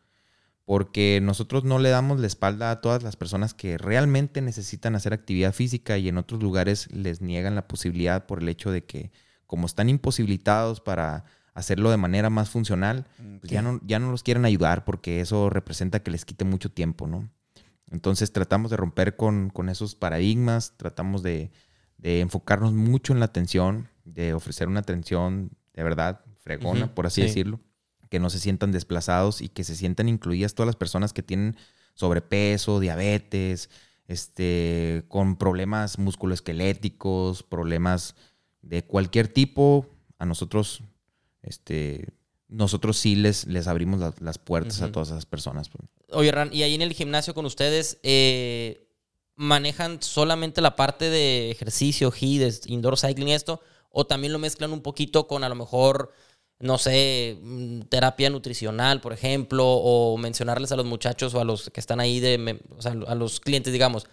porque nosotros no le damos la espalda a todas las personas que realmente necesitan hacer actividad física y en otros lugares les niegan la posibilidad por el hecho de que como están imposibilitados para hacerlo de manera más funcional, pues ya, no, ya no los quieren ayudar porque eso representa que les quite mucho tiempo, ¿no? Entonces tratamos de romper con, con esos paradigmas, tratamos de, de enfocarnos mucho en la atención, de ofrecer una atención de verdad fregona, por así sí. decirlo que no se sientan desplazados y que se sientan incluidas todas las personas que tienen sobrepeso, diabetes, este, con problemas musculoesqueléticos, problemas de cualquier tipo. A nosotros, este, nosotros sí les, les abrimos la- las puertas a todas esas personas. pues. Oye, Ran, y ahí en el gimnasio con ustedes, eh, ¿manejan solamente la parte de ejercicio, HIIT, indoor cycling esto? ¿O también lo mezclan un poquito con a lo mejor, no sé, mm, terapia nutricional, por ejemplo? O mencionarles a los muchachos o a los que están ahí, de, o sea, a los clientes, digamos,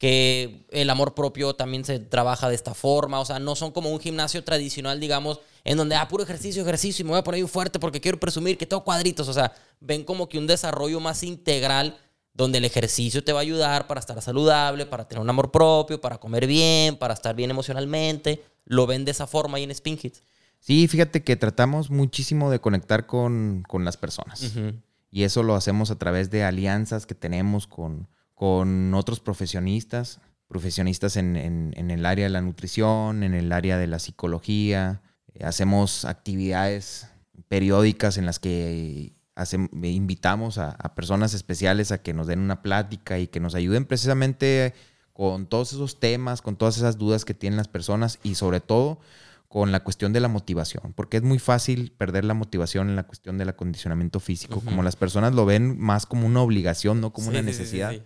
que el amor propio también se trabaja de esta forma. O sea, no son como un gimnasio tradicional, digamos, en donde, ah, puro ejercicio, ejercicio, y me voy a poner bien fuerte porque quiero presumir que tengo cuadritos. O sea, ven como que un desarrollo más integral donde el ejercicio te va a ayudar para estar saludable, para tener un amor propio, para comer bien, para estar bien emocionalmente. Lo ven de esa forma ahí en Spin Hits. Sí, fíjate que tratamos muchísimo de conectar con, con las personas. Y eso lo hacemos a través de alianzas que tenemos con, con otros profesionistas, profesionistas en, en- en el área de la nutrición, en el área de la psicología. Eh, Hacemos actividades periódicas en las que hacem- invitamos a, a personas especiales a que nos den una plática y que nos ayuden precisamente con todos esos temas, con todas esas dudas que tienen las personas y sobre todo con la cuestión de la motivación, porque es muy fácil perder la motivación en la cuestión del acondicionamiento físico, como las personas lo ven más como una obligación, no como Sí, una sí, sí, necesidad. sí.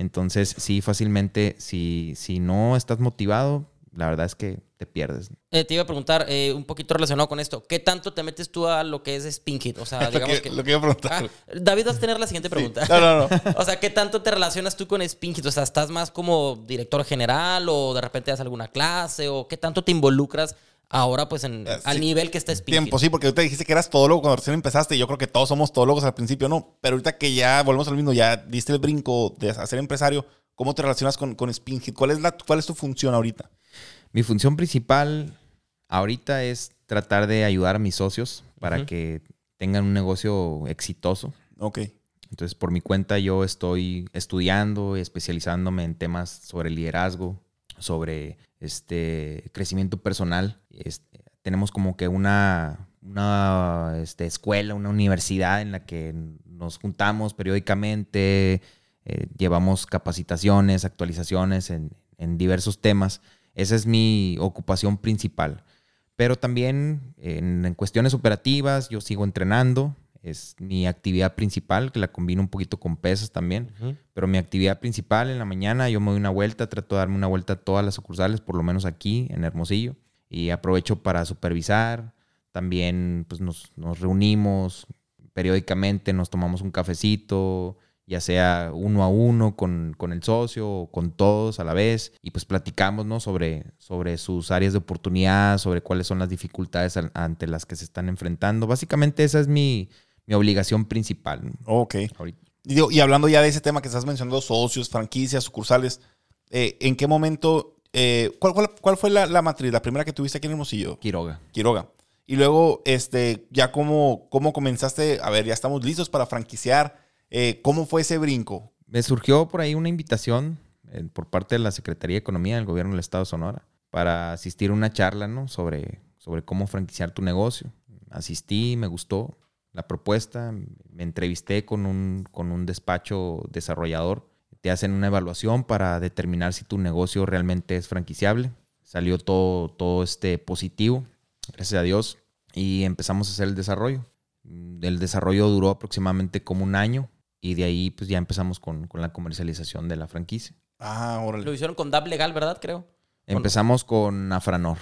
Entonces, sí, fácilmente, si, si no estás motivado, la verdad es que te pierdes. Eh, te iba a preguntar eh, un poquito relacionado con esto. ¿Qué tanto te metes tú a lo que es Spin Hit? O sea, Lo digamos que- que... lo que iba a preguntar. Ah, David, vas a tener la siguiente pregunta. No, no, no. o sea, ¿qué tanto te relacionas tú con Spin Hit? O sea, ¿estás más como director general o de repente das alguna clase? ¿O qué tanto te involucras ahora pues en, Eh, al sí. nivel que está Spin Tiempo, sí, porque ahorita dijiste que eras todólogo cuando recién empezaste. y Yo creo que todos somos todólogos al principio, ¿no? Pero ahorita que ya volvemos al mismo, ya diste el brinco de ser empresario, ¿cómo te relacionas con, con? ¿Cuál es, la, ¿Cuál es tu función ahorita? Mi función principal ahorita es tratar de ayudar a mis socios para que tengan un negocio exitoso. Ok. Entonces, por mi cuenta, yo estoy estudiando y especializándome en temas sobre liderazgo, sobre este crecimiento personal. Este, tenemos como que una, una este, escuela, una universidad en la que nos juntamos periódicamente, eh, llevamos capacitaciones, actualizaciones en, en diversos temas. Esa es mi ocupación principal. Pero también en, en cuestiones operativas, yo sigo entrenando, es mi actividad principal, que la combino un poquito con pesas también. Pero mi actividad principal en la mañana, yo me doy una vuelta, trato de darme una vuelta a todas las sucursales, por lo menos aquí en Hermosillo. Y aprovecho para supervisar. También pues, nos, nos reunimos periódicamente, nos tomamos un cafecito, ya sea uno a uno con, con, el socio o con todos a la vez, y pues platicamos ¿no? sobre, sobre sus áreas de oportunidad, sobre cuáles son las dificultades ante las que se están enfrentando. Básicamente esa es mi, mi obligación principal. Ok. Ahorita. Y, digo, y hablando ya de ese tema que estás mencionando, socios, franquicias, sucursales, eh, ¿en qué momento, eh, cuál, cuál- cuál fue la, la matriz, la primera que tuviste aquí en Hermosillo? Quiroga. Quiroga. Y luego, este, ya cómo, cómo comenzaste, a ver, ya estamos listos para franquiciar. Eh, ¿Cómo fue ese brinco? Me surgió por ahí una invitación eh, por parte de la Secretaría de Economía del Gobierno del Estado de Sonora para asistir a una charla ¿no? sobre, sobre cómo franquiciar tu negocio. Asistí, me gustó la propuesta, me entrevisté con un, con un despacho desarrollador. Te hacen una evaluación para determinar si tu negocio realmente es franquiciable. Salió todo, todo este positivo, gracias a Dios, y empezamos a hacer el desarrollo. El desarrollo duró aproximadamente como un año y de ahí pues ya empezamos con, con la comercialización de la franquicia. Ah, órale. Lo hicieron con DAP legal, ¿verdad? Creo. Empezamos con Afranor.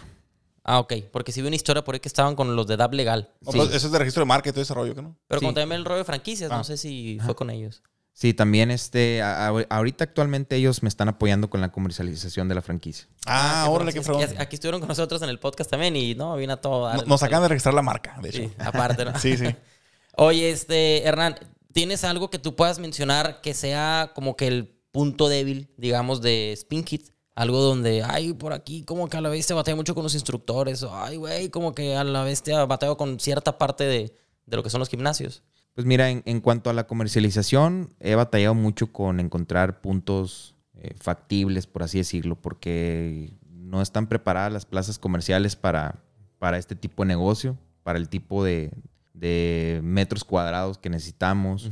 Ah, ok. Porque sí vi una historia por ahí que estaban con los de DAP legal. Pues, eso es de registro de marca y todo ese rollo, ¿que no? Pero Sí. como también el rollo de franquicias, Ah. no sé si fue con ellos. Sí, también este, a- a- ahorita actualmente ellos me están apoyando con la comercialización de la franquicia. Ah, qué órale, qué fregón. Aquí estuvieron con nosotros en el podcast también y no, vino a todo. No- Nos acaban de registrar la marca, de hecho. Sí, aparte, ¿no? Sí, sí. Oye, este, Hernán, ¿tienes algo que tú puedas mencionar que sea como que el punto débil, digamos, de Spin Kit? Algo donde, ay, por aquí como que a la vez te batalla mucho con los instructores, o ay, güey, como que a la vez te batalla con cierta parte de, de lo que son los gimnasios. Pues mira, en, en cuanto a la comercialización, he batallado mucho con encontrar puntos eh, factibles, por así decirlo, porque no están preparadas las plazas comerciales para, para este tipo de negocio, para el tipo de, de metros cuadrados que necesitamos.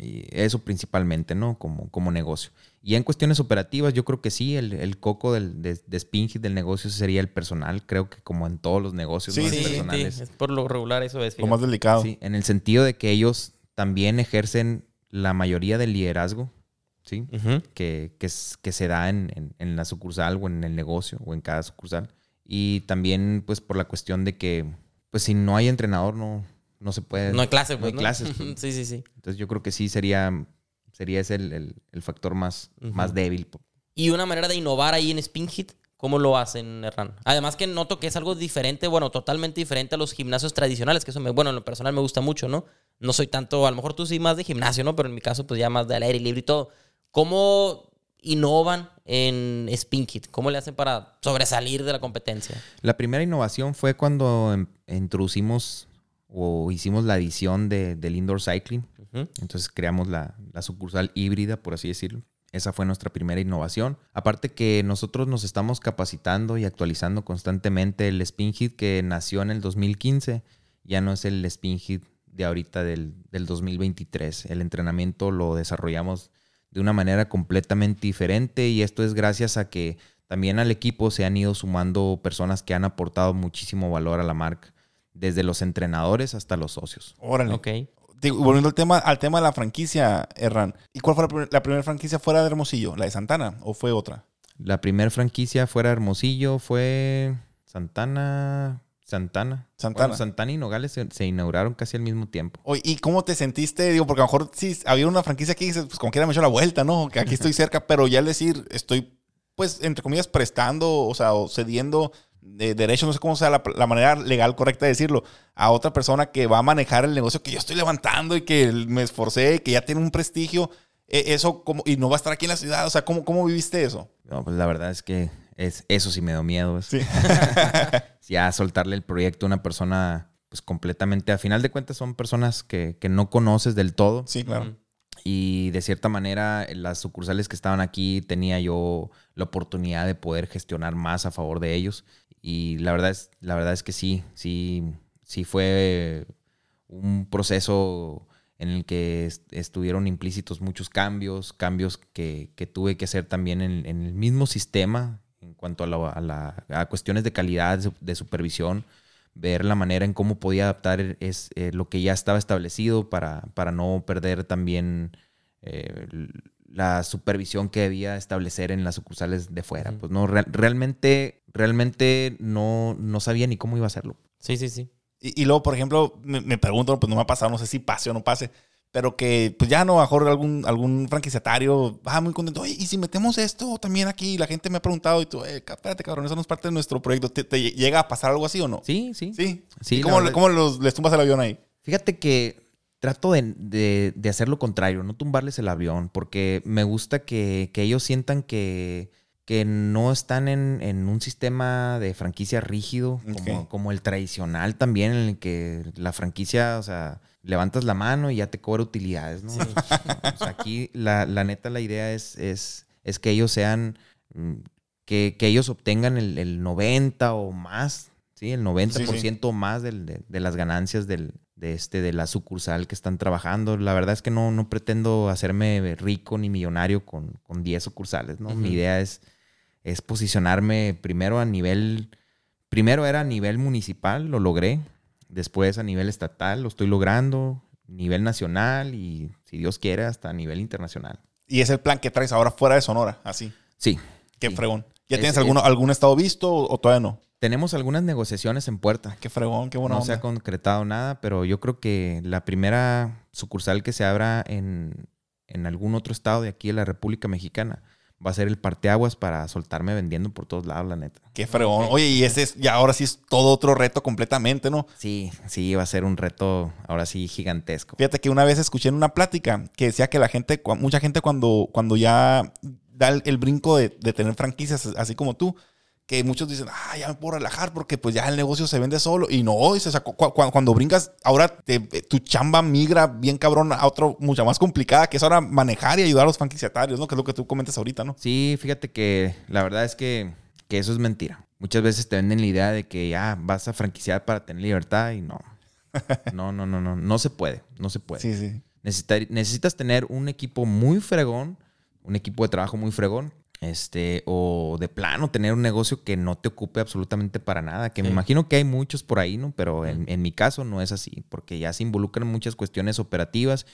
Y eso principalmente, ¿no? Como, como negocio. Y en cuestiones operativas, yo creo que sí, el, el coco del, de, de del negocio sería el personal. Creo que como en todos los negocios Sí, ¿no? sí, El sí, personal sí, es- es por lo regular eso es. Lo más delicado. Sí, en el sentido de que ellos también ejercen la mayoría del liderazgo, ¿sí? Que, que, se da en, en- en la sucursal o en el negocio o en cada sucursal. Y también, pues, por la cuestión de que, pues, si no hay entrenador, no, no se puede. No hay pues, hay ¿no? clases. pues. sí, sí, sí. Entonces, yo creo que sí sería, sería ese el, el- el factor más, más débil. Y una manera de innovar ahí en Spin Hit, ¿cómo lo hacen, Hernán? Además que noto que es algo diferente, bueno, totalmente diferente a los gimnasios tradicionales, que eso, me, bueno, en lo personal me gusta mucho, ¿no? No soy tanto, a lo mejor tú sí más de gimnasio, ¿no? Pero en mi caso, pues ya más de al aire libre y todo. ¿Cómo innovan en Spin Hit? ¿Cómo le hacen para sobresalir de la competencia? La primera innovación fue cuando em- introducimos o hicimos la adición de, del indoor cycling. Entonces creamos la, la sucursal híbrida, por así decirlo. Esa fue nuestra primera innovación. Aparte que nosotros nos estamos capacitando y actualizando constantemente el Spin Hit que nació en el 2015. Ya no es el Spin Hit de ahorita del, del 2023. El entrenamiento lo desarrollamos de una manera completamente diferente y esto es gracias a que también al equipo se han ido sumando personas que han aportado muchísimo valor a la marca, desde los entrenadores hasta los socios. Órale. Ok. Digo, volviendo al tema, al tema de la franquicia, Erran. ¿Y cuál fue la, primer- la primera franquicia fuera de Hermosillo? ¿La de Santana o fue otra? La primera franquicia fuera de Hermosillo fue Santana. Santana. Santana. Bueno, Santana y Nogales se, se inauguraron casi al mismo tiempo. Oye, ¿y cómo te sentiste? Digo, porque a lo mejor sí había una franquicia que dices, pues como quiera me echó la vuelta, ¿no? Que aquí estoy cerca, pero ya al decir, estoy, pues, entre comillas, prestando, o sea, o cediendo de derechos, no sé cómo sea la, la manera legal correcta de decirlo, a otra persona que va a manejar el negocio que yo estoy levantando y que me esforcé, que ya tiene un prestigio, e- eso, como, y no va a estar aquí en la ciudad, o sea, ¿cómo, cómo viviste eso? No, pues la verdad es que es, eso sí me dio miedo. Sí. ya soltarle el proyecto a una persona pues completamente, a final de cuentas son personas que, que no conoces del todo. Sí, claro. Y de cierta manera, las sucursales que estaban aquí tenía yo la oportunidad de poder gestionar más a favor de ellos. Y la verdad es, la verdad es que sí, sí, sí fue un proceso en el que est- estuvieron implícitos muchos cambios, cambios que, que tuve que hacer también en, el mismo sistema en cuanto a, la- a la- a cuestiones de calidad, de, su- de supervisión, ver la manera en cómo podía adaptar es, eh, lo que ya estaba establecido para, para no perder también eh, la supervisión que debía establecer en las sucursales de fuera. Pues no, Real- realmente, realmente no, no sabía ni cómo iba a hacerlo. Sí, sí, sí. Y, y luego, por ejemplo, me, me pregunto, pues no me ha pasado, no sé si pase o no pase, pero que pues ya no, mejor algún, algún franquiciatario va muy contento. Oye, ¿y si metemos esto también aquí? La gente me ha preguntado y tú, eh, espérate, cabrón, eso no es parte de nuestro proyecto. ¿Te, te llega a pasar algo así o no? Sí, sí. Sí. Sí, ¿Y cómo, verdad- cómo los, les tumbas el avión ahí? Fíjate que trato de, de- de hacer lo contrario, no tumbarles el avión, porque me gusta que, que ellos sientan que, que no están en, en un sistema de franquicia rígido, como, el tradicional también, en el que la franquicia, o sea, levantas la mano y ya te cobra utilidades, ¿no? O sea, aquí la, la neta, la idea es, es, es que ellos sean, mm, que, que ellos obtengan el, el 90 o más, ¿sí? El 90% más del- de, de las ganancias del, de, este, de la sucursal que están trabajando. La verdad es que no, no pretendo hacerme rico ni millonario con, con 10 sucursales, ¿no? Mi Ujú. idea es, es posicionarme primero a nivel, primero era a nivel municipal, lo logré, después a nivel estatal, lo estoy logrando, nivel nacional y, si Dios quiere, hasta a nivel internacional. Y es el plan que traes ahora fuera de Sonora, así. Sí. Qué Sí. fregón. ¿Ya Es- tienes es- alguno, algún estado visto o, o todavía no? Tenemos algunas negociaciones en puerta. Qué fregón, qué buena no se ha concretado nada, pero yo creo que la primera sucursal que se abra en, en algún otro estado de aquí de la República Mexicana va a ser el parteaguas para soltarme vendiendo por todos lados, la neta. Qué fregón. Oye, y ese es, ya ahora sí es todo otro reto completamente, ¿no? Sí, sí, va a ser un reto ahora sí gigantesco. Fíjate que una vez escuché en una plática que decía que la gente, mucha gente cuando, cuando ya da el, el brinco de, de tener franquicias así como tú, que muchos dicen, ah, ya me puedo relajar porque pues ya el negocio se vende solo. Y no, dices, o sea, cu- cu- cuando brincas, ahora te- tu chamba migra bien cabrón a otro mucha más complicada, que es ahora manejar y ayudar a los franquiciatarios, ¿no? Que es lo que tú comentas ahorita, ¿no? Sí, fíjate que la verdad es que, que eso es mentira. Muchas veces te venden la idea de que ya vas a franquiciar para tener libertad y no. No, no, no, no. No se puede. No se puede. Sí, sí. Necesitar- necesitas tener un equipo muy fregón, un equipo de trabajo muy fregón, este, o de plano tener un negocio que no te ocupe absolutamente para nada, que me imagino que hay muchos por ahí, ¿no? Pero en, en mi caso no es así, porque ya se involucran muchas cuestiones operativas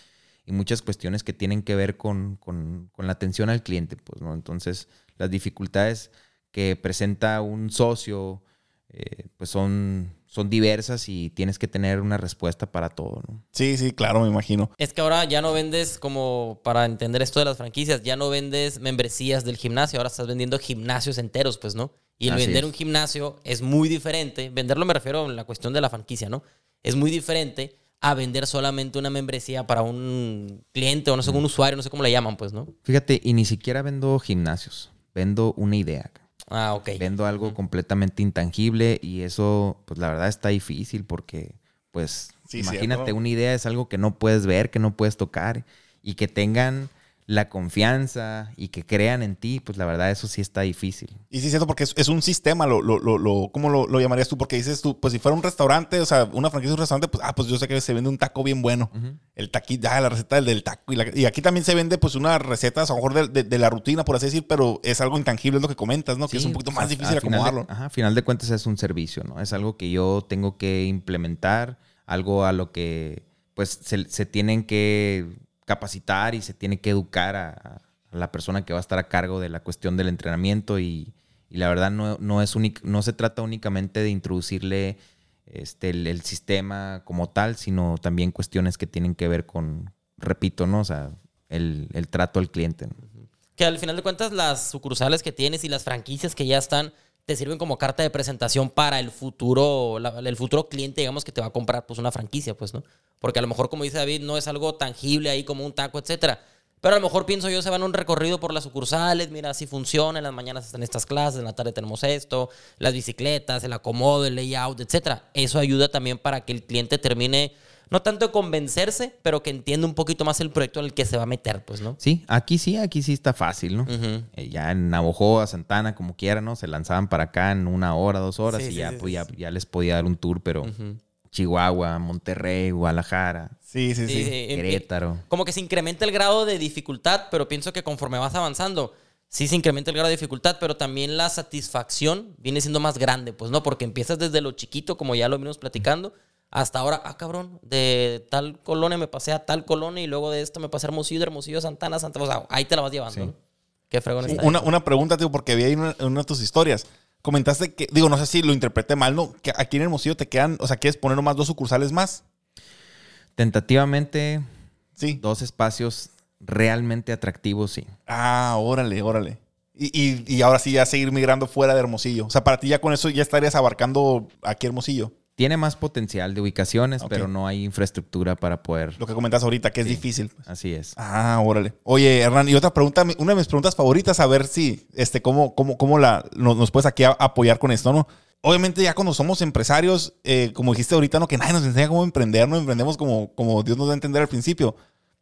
y muchas cuestiones que tienen que ver con, con- con la atención al cliente, pues, ¿no? Entonces, las dificultades que presenta un socio, eh, pues son, son diversas y tienes que tener una respuesta para todo, ¿no? Sí, sí, claro, me imagino. Es que ahora ya no vendes como para entender esto de las franquicias, ya no vendes membresías del gimnasio, ahora estás vendiendo gimnasios enteros, pues, ¿no? Y el Así vender es. un gimnasio es muy diferente, venderlo me refiero en la cuestión de la franquicia, ¿no? Es muy diferente a vender solamente una membresía para un cliente o no sé, un usuario, no sé cómo le llaman, pues, ¿no? Fíjate, y ni siquiera vendo gimnasios, vendo una idea. Ah, ok. Vendo algo completamente intangible y eso, pues la verdad está difícil porque, pues, Sí, imagínate, cierto. una idea es algo que no puedes ver, que no puedes tocar y que tengan la confianza y que crean en ti, pues la verdad eso sí está difícil. Y sí, es cierto, porque es, es un sistema, lo, lo, lo, lo- ¿cómo lo, lo llamarías tú? Porque dices tú, pues si fuera un restaurante, o sea, una franquicia de un restaurante, pues, ah, pues yo sé que se vende un taco bien bueno. El taquito, ah, la receta del, del taco. Y, la- y aquí también se vende, pues, una receta, a lo mejor, de, de- de la rutina, por así decir, pero es algo intangible, es lo que comentas, ¿no? que es un poquito pues, más difícil a final de- acomodarlo. ajá, a final de cuentas es un servicio, ¿no? Es algo que yo tengo que implementar, algo a lo que pues se, se tienen que capacitar y se tiene que educar a, la persona que va a estar a cargo de la cuestión del entrenamiento y, la verdad no, no, es únic- no se trata únicamente de introducirle este, el, sistema como tal, sino también cuestiones que tienen que ver con, repito, ¿no? O sea, el, el trato al cliente. Que al final de cuentas las sucursales que tienes y las franquicias que ya están te sirven como carta de presentación para el futuro, el futuro cliente, digamos, que te va a comprar pues una franquicia, pues, ¿no? Porque a lo mejor, como dice David, no es algo tangible ahí como un taco, etcétera. Pero a lo mejor pienso yo, se van un recorrido por las sucursales, mira, así funciona, en las mañanas están estas clases, en la tarde tenemos esto, las bicicletas, el acomodo, el layout, etcétera. Eso ayuda también para que el cliente termine, no tanto de convencerse, pero que entienda un poquito más el proyecto en el que se va a meter, pues, ¿no? Sí, aquí sí, aquí sí está fácil, ¿no? Eh, ya en Navojoa, Santana, como quiera, ¿no? Se lanzaban para acá en una hora, dos horas Sí, y sí, ya, sí, pues, sí, ya, les podía dar un tour, pero Chihuahua, Monterrey, Guadalajara, Sí, sí, sí. Sí, sí. Querétaro. Como que se incrementa el grado de dificultad, pero pienso que conforme vas avanzando, sí se incrementa el grado de dificultad, pero también la satisfacción viene siendo más grande, pues no, porque empiezas desde lo chiquito, como ya lo venimos platicando, hasta ahora, ah, cabrón, de tal colonia me pasé a tal colonia y luego de esto me pasé a Hermosillo, de Hermosillo Santana, Santa, o sea, ahí te la vas llevando, Sí. ¿no? Qué fregón está. Una, una pregunta, tío, porque vi ahí una, una de tus historias. Comentaste que, digo, no sé si lo interpreté mal, ¿no? Que aquí en Hermosillo te quedan, o sea, ¿quieres poner nomás dos sucursales más? Tentativamente, Sí. dos espacios realmente atractivos, sí. Ah, órale, órale. Y, y, y ahora sí ya seguir migrando fuera de Hermosillo. O sea, para ti ya con eso ya estarías abarcando aquí Hermosillo. Tiene más potencial de ubicaciones, pero no hay infraestructura para poder. Lo que comentas ahorita, que es Sí. difícil. pues. Así es. Ah, órale. Oye, Hernán, y otra pregunta, una de mis preguntas favoritas, a ver si, este, cómo, cómo, cómo la, nos, nos puedes aquí a- apoyar con esto, ¿no? Obviamente ya cuando somos empresarios, eh, como dijiste ahorita, ¿no? Que nadie nos enseña cómo emprender, ¿no? Emprendemos como, como Dios nos da a entender al principio.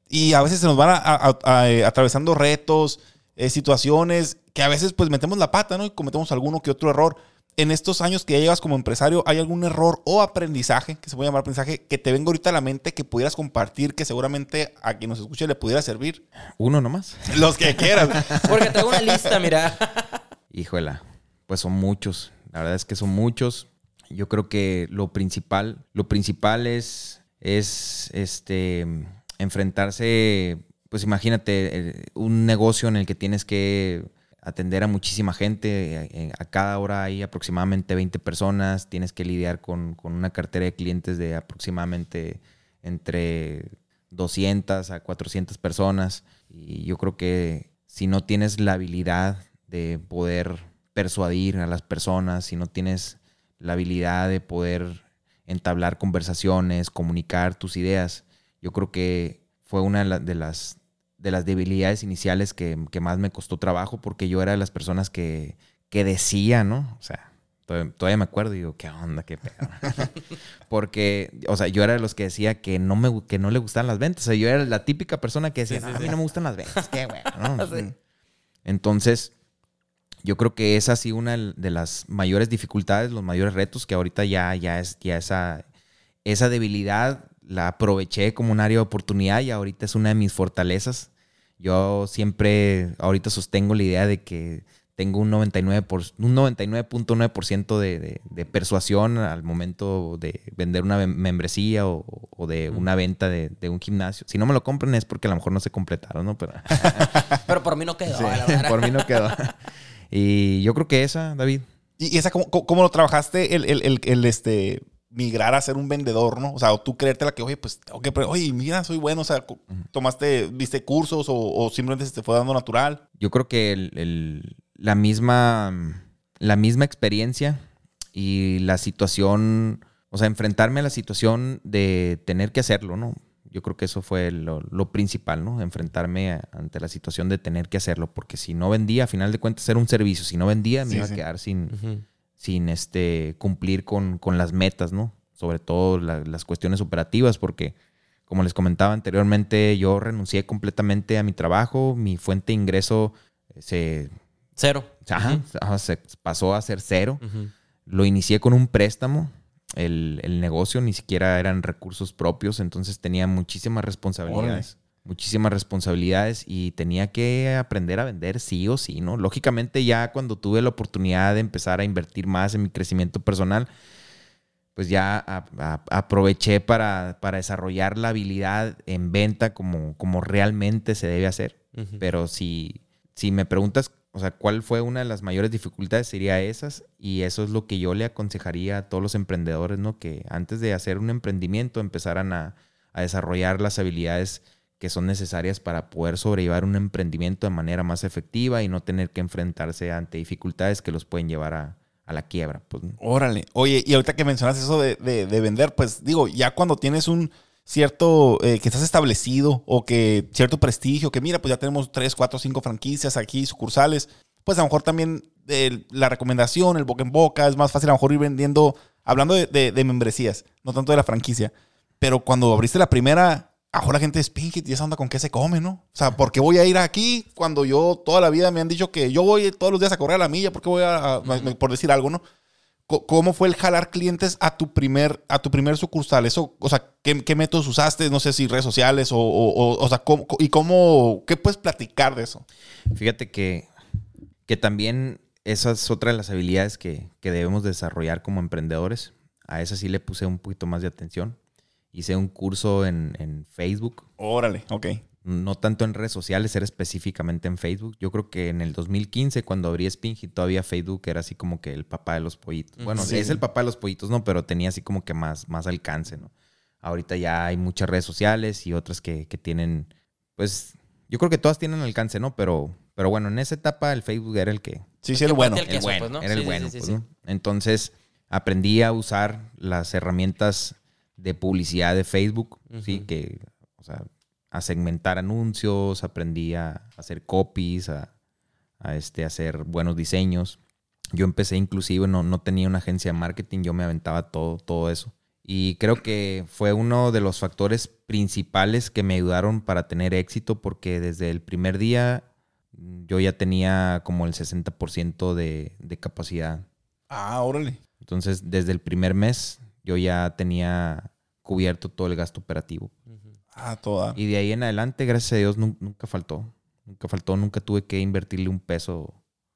Y a veces se nos van a- a- a- eh, atravesando retos, eh, situaciones, que a veces pues metemos la pata, ¿no? Y cometemos alguno que otro error. En estos años que ya llevas como empresario, ¿hay algún error o aprendizaje, que se puede llamar aprendizaje, que te venga ahorita a la mente que pudieras compartir, que seguramente a quien nos escuche le pudiera servir? Uno nomás. Los que quieras. Porque traigo una lista, mira. Híjola, pues son muchos. La verdad es que son muchos. Yo creo que lo principal, lo principal es, es este, enfrentarse, pues imagínate, eh, un negocio en el que tienes que atender a muchísima gente. eh, A cada hora hay aproximadamente 20 personas. Tienes que lidiar con, con una cartera de clientes de aproximadamente entre 200 a 400 personas. Y yo creo que si no tienes la habilidad de poder persuadir a las personas, si no tienes la habilidad de poder entablar conversaciones, comunicar tus ideas, yo creo que fue una de las, de las debilidades iniciales que, que más me costó trabajo porque yo era de las personas que, que decía, ¿no? O sea, todavía, todavía me acuerdo y digo, ¿qué onda? ¿Qué pedo? porque, o sea, yo era de los que decía que no, me, que no le gustaban las ventas. O sea, yo era la típica persona que decía, Sí, sí, "No, a mí sí. no me gustan las ventas. Qué bueno, ¿no? Sí. Entonces, yo creo que esa ha sido una de las mayores dificultades, los mayores retos, que ahorita ya, ya es, ya esa, esa debilidad la aproveché como un área de oportunidad y ahorita es una de mis fortalezas. Yo siempre, ahorita sostengo la idea de que tengo un 99%, por, un 99.9% de, de, de persuasión al momento de vender una mem- membresía o, o de una venta de, de un gimnasio. Si no me lo compran es porque a lo mejor no se completaron, ¿no? Pero Pero por mí no quedó, Sí, la verdad. por mí no quedó. Y yo creo que esa, David. ¿Y esa cómo, cómo- cómo lo trabajaste el, el- el- el, este, migrar a ser un vendedor, ¿no? O sea, o tú creértela que, oye, pues, tengo que, pre- oye, mira, soy bueno, o sea, tomaste, viste cursos o, o simplemente se te fue dando natural. Yo creo que el- el- la, misma, la misma experiencia y la situación, o sea, enfrentarme a la situación de tener que hacerlo, ¿no? Yo creo que eso fue lo, lo principal, ¿no? Enfrentarme a- ante la situación de tener que hacerlo, porque si no vendía, a final de cuentas era un servicio, si no vendía me Sí, iba sí. a quedar sin. Sin este, cumplir con, con las metas, ¿no? Sobre todo la- las cuestiones operativas, porque como les comentaba anteriormente, yo renuncié completamente a mi trabajo, mi fuente de ingreso se, Cero. ajá, se pasó a ser cero. Lo inicié con un préstamo. El, el negocio ni siquiera eran recursos propios, entonces tenía muchísimas responsabilidades. Muchísimas responsabilidades y tenía que aprender a vender sí o sí, ¿no? Lógicamente ya cuando tuve la oportunidad de empezar a invertir más en mi crecimiento personal, pues ya a- a- aproveché para, para desarrollar la habilidad en venta como, como realmente se debe hacer. Pero si, si me preguntas, o sea, ¿cuál fue una de las mayores dificultades? Sería esas. Y eso es lo que yo le aconsejaría a todos los emprendedores, ¿no? Que antes de hacer un emprendimiento empezaran a, a desarrollar las habilidades que son necesarias para poder sobrellevar un emprendimiento de manera más efectiva y no tener que enfrentarse ante dificultades que los pueden llevar a, a la quiebra. Pues. Órale. Oye, y ahorita que mencionas eso de, de- de vender, pues digo, ya cuando tienes un, cierto, eh, que estás establecido o que cierto prestigio, que mira, pues ya tenemos tres, cuatro, cinco franquicias aquí, sucursales, pues a lo mejor también eh, la recomendación, el boca en boca, es más fácil a lo mejor ir vendiendo, hablando de- de membresías, no tanto de la franquicia. Pero cuando abriste la primera, ahora la gente es Pinkit y esa onda con qué se come, ¿no? O sea, ¿por qué voy a ir aquí cuando yo toda la vida me han dicho que yo voy todos los días a correr a la milla? ¿Por qué voy a, a- por decir algo, ¿no? ¿Cómo fue el jalar clientes a tu primer, a tu primer sucursal? Eso, o sea, ¿qué, qué métodos usaste? No sé si redes sociales o, o, o- o sea, ¿cómo, ¿y cómo, qué puedes platicar de eso? Fíjate que, que también esa es otra de las habilidades que, que debemos desarrollar como emprendedores. A esa sí le puse un poquito más de atención. Hice un curso en, en Facebook. Órale, ok. No tanto en redes sociales, era específicamente en Facebook. Yo creo que en el 2015, cuando abrí Spingy, todavía Facebook era así como que el papá de los pollitos. Bueno, Sí. es el papá de los pollitos, ¿no? Pero tenía así como que más, más alcance, ¿no? Ahorita ya hay muchas redes sociales y otras que, que tienen, pues, yo creo que todas tienen alcance, ¿no? Pero, pero bueno, en esa etapa el Facebook era el que... Sí, sí, el bueno. el bueno, pues, era el bueno, pues. Entonces aprendí a usar las herramientas de publicidad de Facebook, sí, que, o sea, a segmentar anuncios, aprendí a hacer copies, a, a, este, hacer buenos diseños. Yo empecé inclusive, no, no tenía una agencia de marketing, yo me aventaba todo, todo eso. Y creo que fue uno de los factores principales que me ayudaron para tener éxito porque desde el primer día mm, yo ya tenía como el 60% de, de capacidad. Ah, órale. Entonces, desde el primer mes yo ya tenía cubierto todo el gasto operativo. Ah, toda. Y de ahí en adelante, gracias a Dios, nun- nunca faltó. Nunca faltó, nunca tuve que invertirle un peso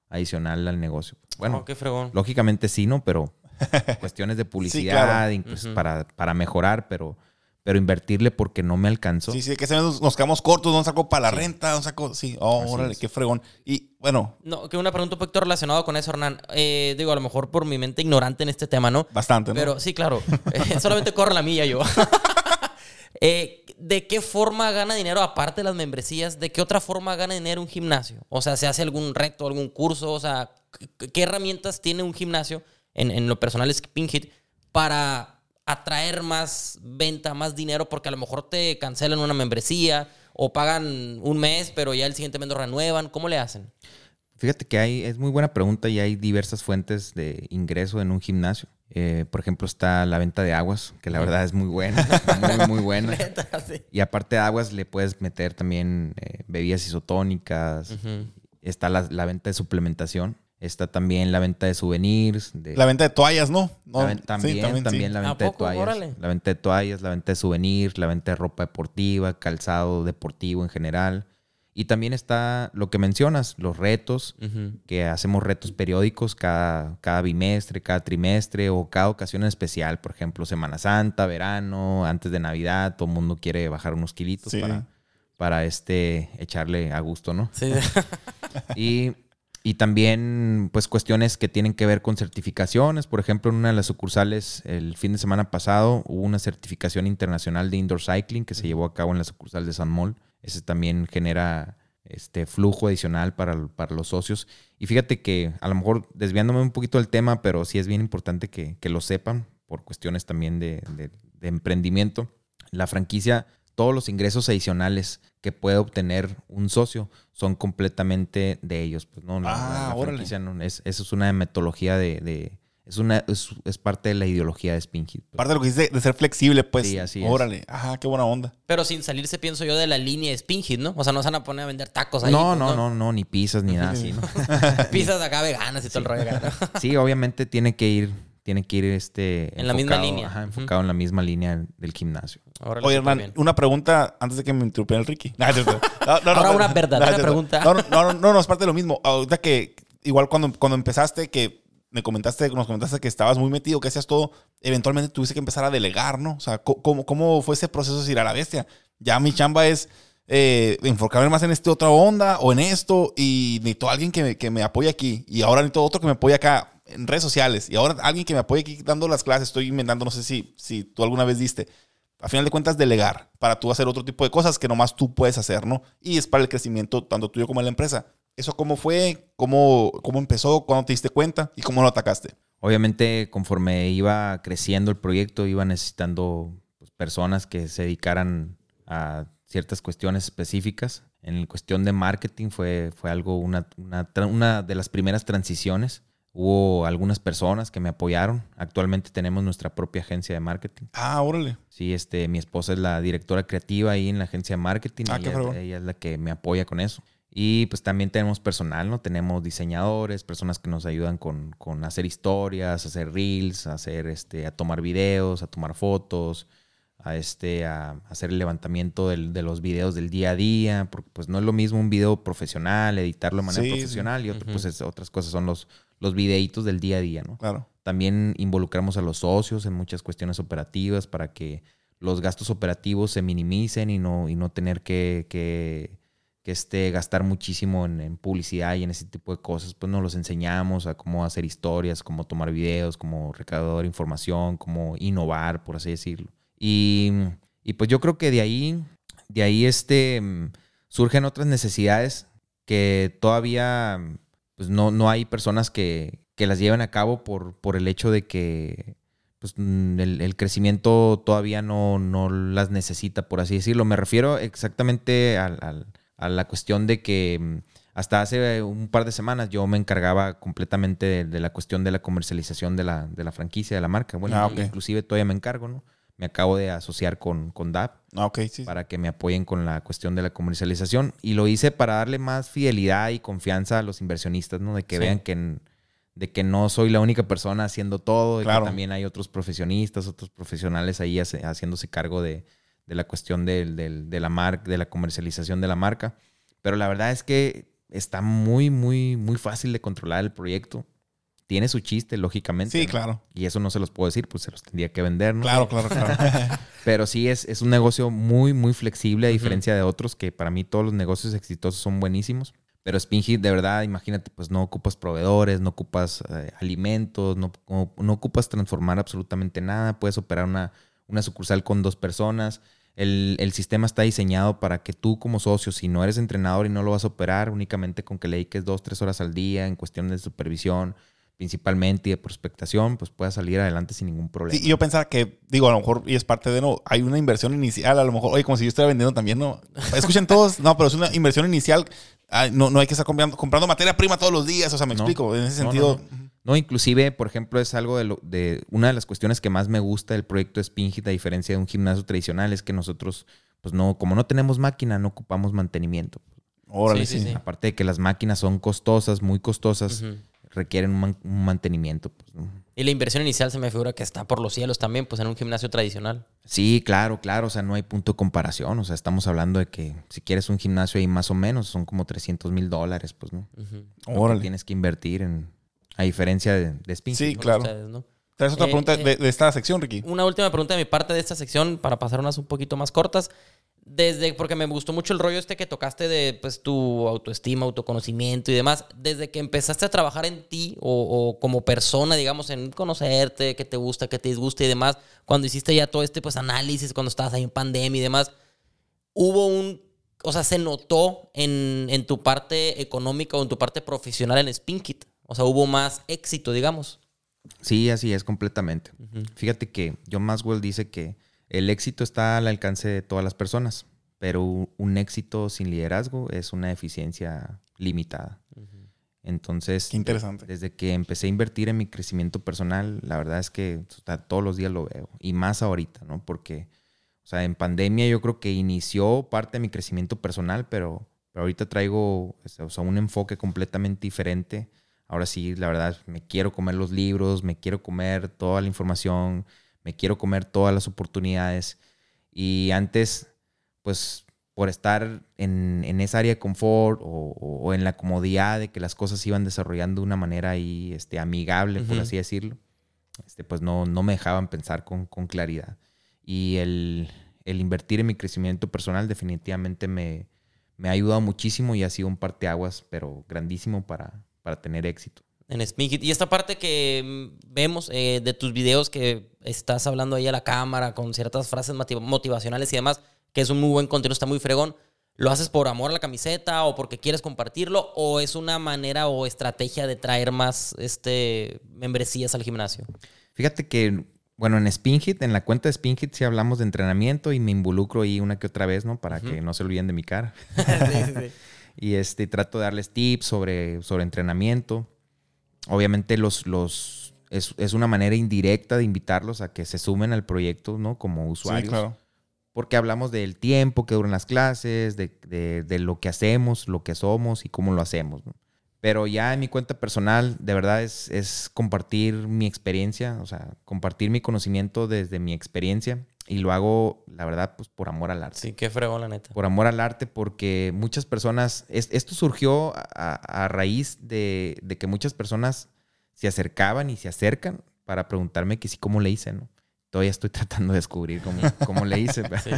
adicional al negocio. Bueno, Oh, qué fregón. lógicamente sí, ¿no? Pero cuestiones de publicidad, claro. incluso Ujú. para, para mejorar, pero, pero invertirle porque no me alcanzó. Sí, sí, que se nos, nos quedamos cortos, no saco para la Sí. renta, no saco. Sí, oh, órale, es. qué fregón. Y bueno, No, que una pregunta un poquito relacionada con eso, Hernán. Eh, digo, a lo mejor por mi mente ignorante en este tema, ¿no? bastante, ¿no? Pero sí, claro. Eh, solamente corre la milla yo. Eh, ¿De qué forma gana dinero aparte de las membresías? ¿De qué otra forma gana dinero un gimnasio? O sea, ¿se hace algún reto, algún curso? O sea, ¿qué, herramientas tiene un gimnasio en, en lo personal es Hit para atraer más venta, más dinero? Porque a lo mejor te cancelan una membresía o pagan un mes, pero ya el siguiente mes lo renuevan. ¿Cómo le hacen? Fíjate que hay, es muy buena pregunta y hay diversas fuentes de ingreso en un gimnasio. Eh, por ejemplo, está la venta de aguas, que la verdad es muy buena, muy, muy buena. Y aparte de aguas, le puedes meter también eh, bebidas isotónicas. Está la, la venta de suplementación. Está también la venta de souvenirs. De, La venta de toallas, ¿no? No, la ven- sí, también, también, sí. la ¿A venta de toallas. Órale. La venta de toallas, la venta de souvenirs, la venta de ropa deportiva, calzado deportivo en general. Y también está lo que mencionas, los retos, que hacemos retos periódicos cada, cada bimestre, cada trimestre o cada ocasión en especial. Por ejemplo, Semana Santa, verano, antes de Navidad, todo el mundo quiere bajar unos kilitos Sí. para, para este, echarle a gusto, ¿no? Sí. Y, y también, pues, cuestiones que tienen que ver con certificaciones. Por ejemplo, en una de las sucursales, el fin de semana pasado, hubo una certificación internacional de indoor cycling que se llevó a cabo en la sucursal de San Mall. Ese también genera este flujo adicional para, para los socios. Y fíjate que, a lo mejor desviándome un poquito del tema, pero sí es bien importante que, que lo sepan por cuestiones también de, de- de emprendimiento. La franquicia, todos los ingresos adicionales que puede obtener un socio son completamente de ellos. Pues no, Ah, la, la órale. no, es, eso es una metodología de, de- es una es, es parte de la ideología de Spinhit. pues. Parte de lo que dice de ser flexible, pues. Sí, así es. Órale. Ajá, qué buena onda. Pero sin salirse, pienso yo, de la línea de Spinhit, ¿no? O sea, no se van a poner a vender tacos ahí. No, pues, no, no, no, ni pizzas ni nada así, ¿no? Pizzas de acá veganas y todo el rollo. ¿no? Sí, obviamente tiene que ir, tiene que ir este En la misma enfocado, línea. ajá, enfocado en la misma línea del gimnasio. Órale, Oye, Hernán, una pregunta antes de que me interrumpiera el Ricky. No, es cierto. No, no, Ahora no, una no, verdadera pregunta. No, no, no, no, no, es parte de lo mismo. Ahorita que, igual cuando, cuando empezaste, que me comentaste, nos comentaste que estabas muy metido, que hacías todo, eventualmente tuviste que empezar a delegar, ¿no? O sea, ¿cómo, cómo fue ese proceso de decir a la bestia? Ya mi chamba es eh, enfocarme más en esta otra onda o en esto y necesito a alguien que me, que me apoye aquí y ahora necesito otro que me apoye acá en redes sociales y ahora alguien que me apoye aquí dando las clases. Estoy inventando, no sé si, si tú alguna vez diste. A final de cuentas, delegar para tú hacer otro tipo de cosas que nomás tú puedes hacer, ¿no? Y es para el crecimiento tanto tuyo como de la empresa. ¿Eso cómo fue? ¿Cómo, cómo empezó? ¿Cuándo te diste cuenta? ¿Y cómo lo atacaste? Obviamente, conforme iba creciendo el proyecto, iba necesitando pues, personas que se dedicaran a ciertas cuestiones específicas. En cuestión de marketing fue, fue algo, una, una, una de las primeras transiciones. Hubo algunas personas que me apoyaron. Actualmente tenemos nuestra propia agencia de marketing. Ah, órale. Sí, este, mi esposa es la directora creativa ahí en la agencia de marketing. Ah, y qué ella, ella es la que me apoya con eso. Y pues también tenemos personal, ¿no? Tenemos diseñadores, personas que nos ayudan con, con hacer historias, hacer reels, a hacer este, a tomar videos, a tomar fotos, a este, a hacer el levantamiento del- de los videos del día a día, porque pues no es lo mismo un video profesional, editarlo de manera Sí, sí. profesional y otro, Ujú. pues es- otras cosas son los, los videitos del día a día, ¿no? Claro. También involucramos a los socios en muchas cuestiones operativas para que los gastos operativos se minimicen y no, y no tener que, que, que, este, gastar muchísimo en, en publicidad y en ese tipo de cosas. Pues nos los enseñamos a cómo hacer historias, cómo tomar videos, cómo recaudar información, cómo innovar, por así decirlo. Y, y pues yo creo que de ahí, de ahí este, surgen otras necesidades que todavía pues no, no hay personas que, que las lleven a cabo por, por el hecho de que pues, mm, el, el crecimiento todavía no, no las necesita, por así decirlo. Me refiero exactamente al- al- a la cuestión de que mm, hasta hace un par de semanas yo me encargaba completamente de, de la cuestión de la comercialización de la, de la franquicia, de la marca. Bueno, Ah, inclusive todavía me encargo, ¿no? Me acabo de asociar con, con DAP Ah, sí. para que me apoyen con la cuestión de la comercialización. Y lo hice para darle más fidelidad y confianza a los inversionistas, ¿no? De que Sí. vean que, de que no soy la única persona haciendo todo, Claro. que también hay otros profesionistas, otros profesionales ahí hace- haciéndose cargo de, de la cuestión de la marca, de la comercialización de la marca. Pero la verdad es que está muy, muy, muy fácil de controlar el proyecto. Tiene su chiste, lógicamente. Sí, ¿no? claro. Y eso no se los puedo decir, pues se los tendría que vender, ¿no? Claro, claro, claro. Pero sí es, es un negocio muy, muy flexible, a diferencia de otros, que para mí todos los negocios exitosos son buenísimos. Pero Spinhit, de verdad, imagínate, pues no ocupas proveedores, no ocupas eh, alimentos, no, no- no ocupas transformar absolutamente nada. Puedes operar una, una sucursal con dos personas. El, el sistema está diseñado para que tú como socio, si no eres entrenador y no lo vas a operar, únicamente con que le dediques dos, tres horas al día en cuestión de supervisión principalmente y de prospectación, pues puedas salir adelante sin ningún problema. Sí, y yo pensaba que, digo, a lo mejor, y es parte de, no, hay una inversión inicial, a lo mejor, oye, como si yo estuviera vendiendo también, no. Escuchen todos, no, pero es una inversión inicial. Ay, no, no hay que estar comprando, comprando materia prima todos los días, o sea, me No. explico, en ese sentido. no, no. No, inclusive, por ejemplo, es algo de, lo, de una de las cuestiones que más me gusta del proyecto Spinhit, a diferencia de un gimnasio tradicional, es que nosotros, pues no, como no tenemos máquina, no ocupamos mantenimiento. Órale, Sí, sí, sí. sí. Aparte de que las máquinas son costosas, muy costosas. Requieren un, man- un mantenimiento. pues, ¿no? Y la inversión inicial se me figura que está por los cielos también, pues en un gimnasio tradicional. Sí, claro, claro, o sea, no hay punto de comparación, o sea, estamos hablando de que si quieres un gimnasio ahí más o menos, son como 300 mil dólares, pues, ¿no? Que Órale. tienes que invertir en, a diferencia de, de. Sí, claro. ustedes, ¿no? ¿Traes otra Eh, pregunta eh, de, de esta sección, Ricky? Una última pregunta de mi parte de esta sección para pasar unas un poquito más cortas. Desde, porque me gustó mucho el rollo este que tocaste de pues, tu autoestima, autoconocimiento y demás. Desde que empezaste a trabajar en ti o, o como persona, digamos, en conocerte, qué te gusta, qué te disgusta y demás, cuando hiciste ya todo este pues, análisis, cuando estabas ahí en pandemia y demás, hubo un. O sea, se notó en, en tu parte económica o en tu parte profesional en Spinkit. O sea, hubo más éxito, digamos. Sí, así es completamente. Fíjate que John Maxwell dice que el éxito está al alcance de todas las personas, pero un éxito sin liderazgo es una eficiencia limitada. Entonces, Qué interesante. desde que empecé a invertir en mi crecimiento personal, la verdad es que o sea, todos los días lo veo. Y más ahorita, ¿no? Porque, o sea, en pandemia yo creo que inició parte de mi crecimiento personal, pero, pero ahorita traigo o sea, un enfoque completamente diferente. Ahora sí, la verdad, me quiero comer los libros, me quiero comer toda la información, me quiero comer todas las oportunidades. Y antes, pues por estar en, en esa área de confort o, o- en la comodidad de que las cosas se iban desarrollando de una manera ahí este, amigable, por Ujú. así decirlo, este, pues no, no me dejaban pensar con, con claridad. Y el, el invertir en mi crecimiento personal definitivamente me, me ha ayudado muchísimo y ha sido un parteaguas, pero grandísimo para, para tener éxito. En Spinkit. Y esta parte que mm, vemos eh, de tus videos que estás hablando ahí a la cámara con ciertas frases motiv- motivacionales y demás, que es un muy buen contenido, está muy fregón. ¿Lo haces por amor a la camiseta o porque quieres compartirlo? ¿O es una manera o estrategia de traer más este, membresías al gimnasio? Fíjate que, Bueno, en Spinhit, en la cuenta de Spinhit sí hablamos de entrenamiento y me involucro ahí una que otra vez, ¿no? Para que no se olviden de mi cara. y este, trato de darles tips sobre, sobre entrenamiento. Obviamente los, los, es, es una manera indirecta de invitarlos a que se sumen al proyecto, ¿no? Como usuarios. claro. Porque hablamos del tiempo que duran las clases, de, de- de lo que hacemos, lo que somos y cómo lo hacemos. ¿no? Pero ya en mi cuenta personal, de verdad es, es compartir mi experiencia, o sea, compartir mi conocimiento desde mi experiencia. Y lo hago, la verdad, pues por amor al arte. Sí, qué fregón, la neta. Por amor al arte, porque muchas personas, es- esto surgió a, a raíz de, de que muchas personas se acercaban y se acercan para preguntarme que sí, cómo le hice, ¿no? Todavía estoy tratando de descubrir cómo, cómo le hice. Sí.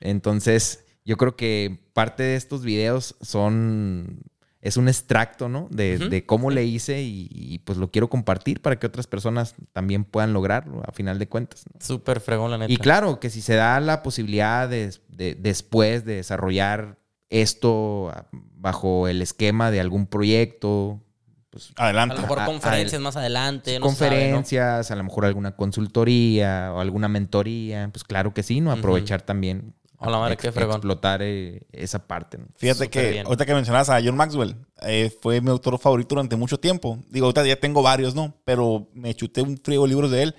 Entonces, yo creo que parte de estos videos son. Es un extracto, ¿no? De, de cómo le hice y, y, pues lo quiero compartir para que otras personas también puedan lograrlo a final de cuentas. ¿no? Súper fregón, la neta. Y claro, que si se da la posibilidad de, de- después de desarrollar esto bajo el esquema de algún proyecto, pues A Adelante. lo mejor a- a- conferencias más adelante. no se sabe, ¿no? conferencias, a lo mejor alguna consultoría o alguna mentoría, pues claro que sí, ¿no? Aprovechar también. A la madre, ex- qué fregón. Explotar eh, esa parte, ¿no? Fíjate Súper que bien. ahorita que mencionabas a John Maxwell, eh, fue mi autor favorito durante mucho tiempo. Digo, ahorita ya tengo varios, ¿no? Pero me chuté un frío de libros de él.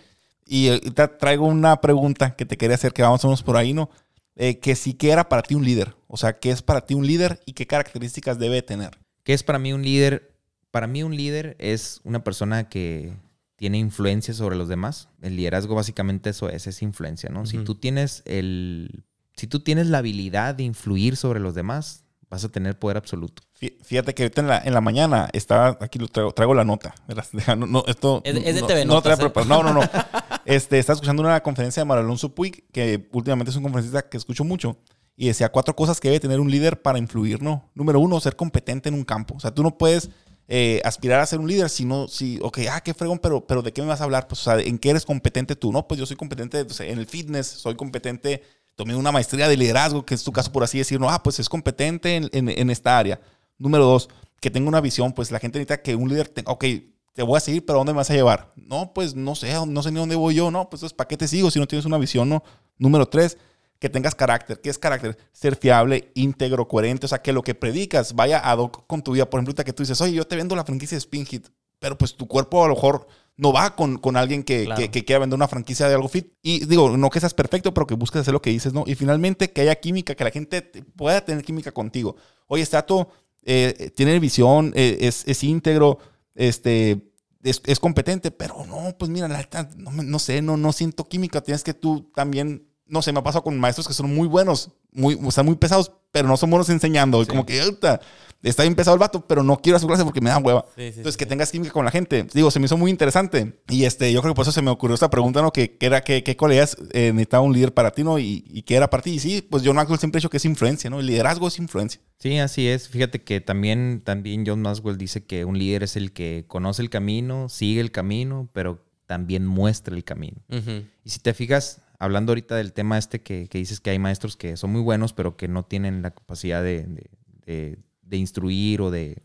Y ahorita traigo una pregunta que te quería hacer, que vamos a unos por ahí, ¿no? Eh, que sí que era para ti un líder. O sea, ¿qué es para ti un líder y qué características debe tener? ¿Qué es para mí un líder? Para mí un líder es una persona que tiene influencia sobre los demás. El liderazgo básicamente eso es, es influencia, ¿no? Si tú tienes el... Si tú tienes la habilidad de influir sobre los demás, vas a tener poder absoluto. Fí- Fíjate que ahorita en la, en la mañana estaba, aquí lo traigo, traigo la nota. No, no, esto, Es de- es de no, TV no, Notas, ¿eh? preparado. no, no, no. Este, estaba escuchando una conferencia de Mario Alonso Puig, que últimamente es un conferencista que escucho mucho, y decía cuatro cosas que debe tener un líder para influir, ¿no? Número uno, ser competente en un campo. O sea, tú no puedes eh, aspirar a ser un líder si no, si, ok, ah, qué fregón, pero, pero ¿de qué me vas a hablar? Pues, o sea, ¿en qué eres competente tú? No, pues yo soy competente en el fitness, soy competente, tomé una maestría de liderazgo, que es tu caso por así decirlo, ah, pues es competente en, en- esta área. Número dos, que tenga una visión, pues la gente necesita que un líder tenga, ok, te voy a seguir, pero ¿a dónde me vas a llevar? No, pues no sé, no sé ni dónde voy yo, no, pues entonces, ¿para qué te sigo si no tienes una visión, no? Número tres, que tengas carácter. ¿Qué es carácter? Ser fiable, íntegro, coherente, o sea, que lo que predicas vaya ad hoc con tu vida. Por ejemplo, que tú dices, oye, yo te vendo la franquicia de Spin Hit, pero pues tu cuerpo a lo mejor no va con, con alguien que, Claro. que, que quiera vender una franquicia de algo fit. Y digo, no que seas perfecto, pero que busques hacer lo que dices, ¿no? Y finalmente que haya química, que la gente te- pueda tener química contigo. Oye, Stato eh, tiene visión, eh, es, es íntegro, este, es, es competente, pero no, pues mira, la no, no sé, no, no siento química. Tienes que tú también, no sé, me ha pasado con maestros que son muy buenos, muy, o sea, muy pesados, pero no son buenos enseñando. Y como que, "Uta, está bien pesado el vato, pero no quiero a su clase porque me da hueva. Sí, sí, Entonces, sí, que sí. tengas química con la gente. Digo, se me hizo muy interesante. Y este, yo creo que por eso se me ocurrió esta pregunta, ¿no? Que, que era, ¿qué, qué cualidades eh, necesitaba un líder para ti, ¿no? Y, y qué era para ti. Y sí, pues John Maxwell siempre ha dicho que es influencia, ¿no? El liderazgo es influencia. Sí, así es. Fíjate que también, también John Maxwell dice que un líder es el que conoce el camino, sigue el camino, pero también muestra el camino. Ujú. Y si te fijas, hablando ahorita del tema este que, que dices que hay maestros que son muy buenos, pero que no tienen la capacidad de, de- de- de instruir o de,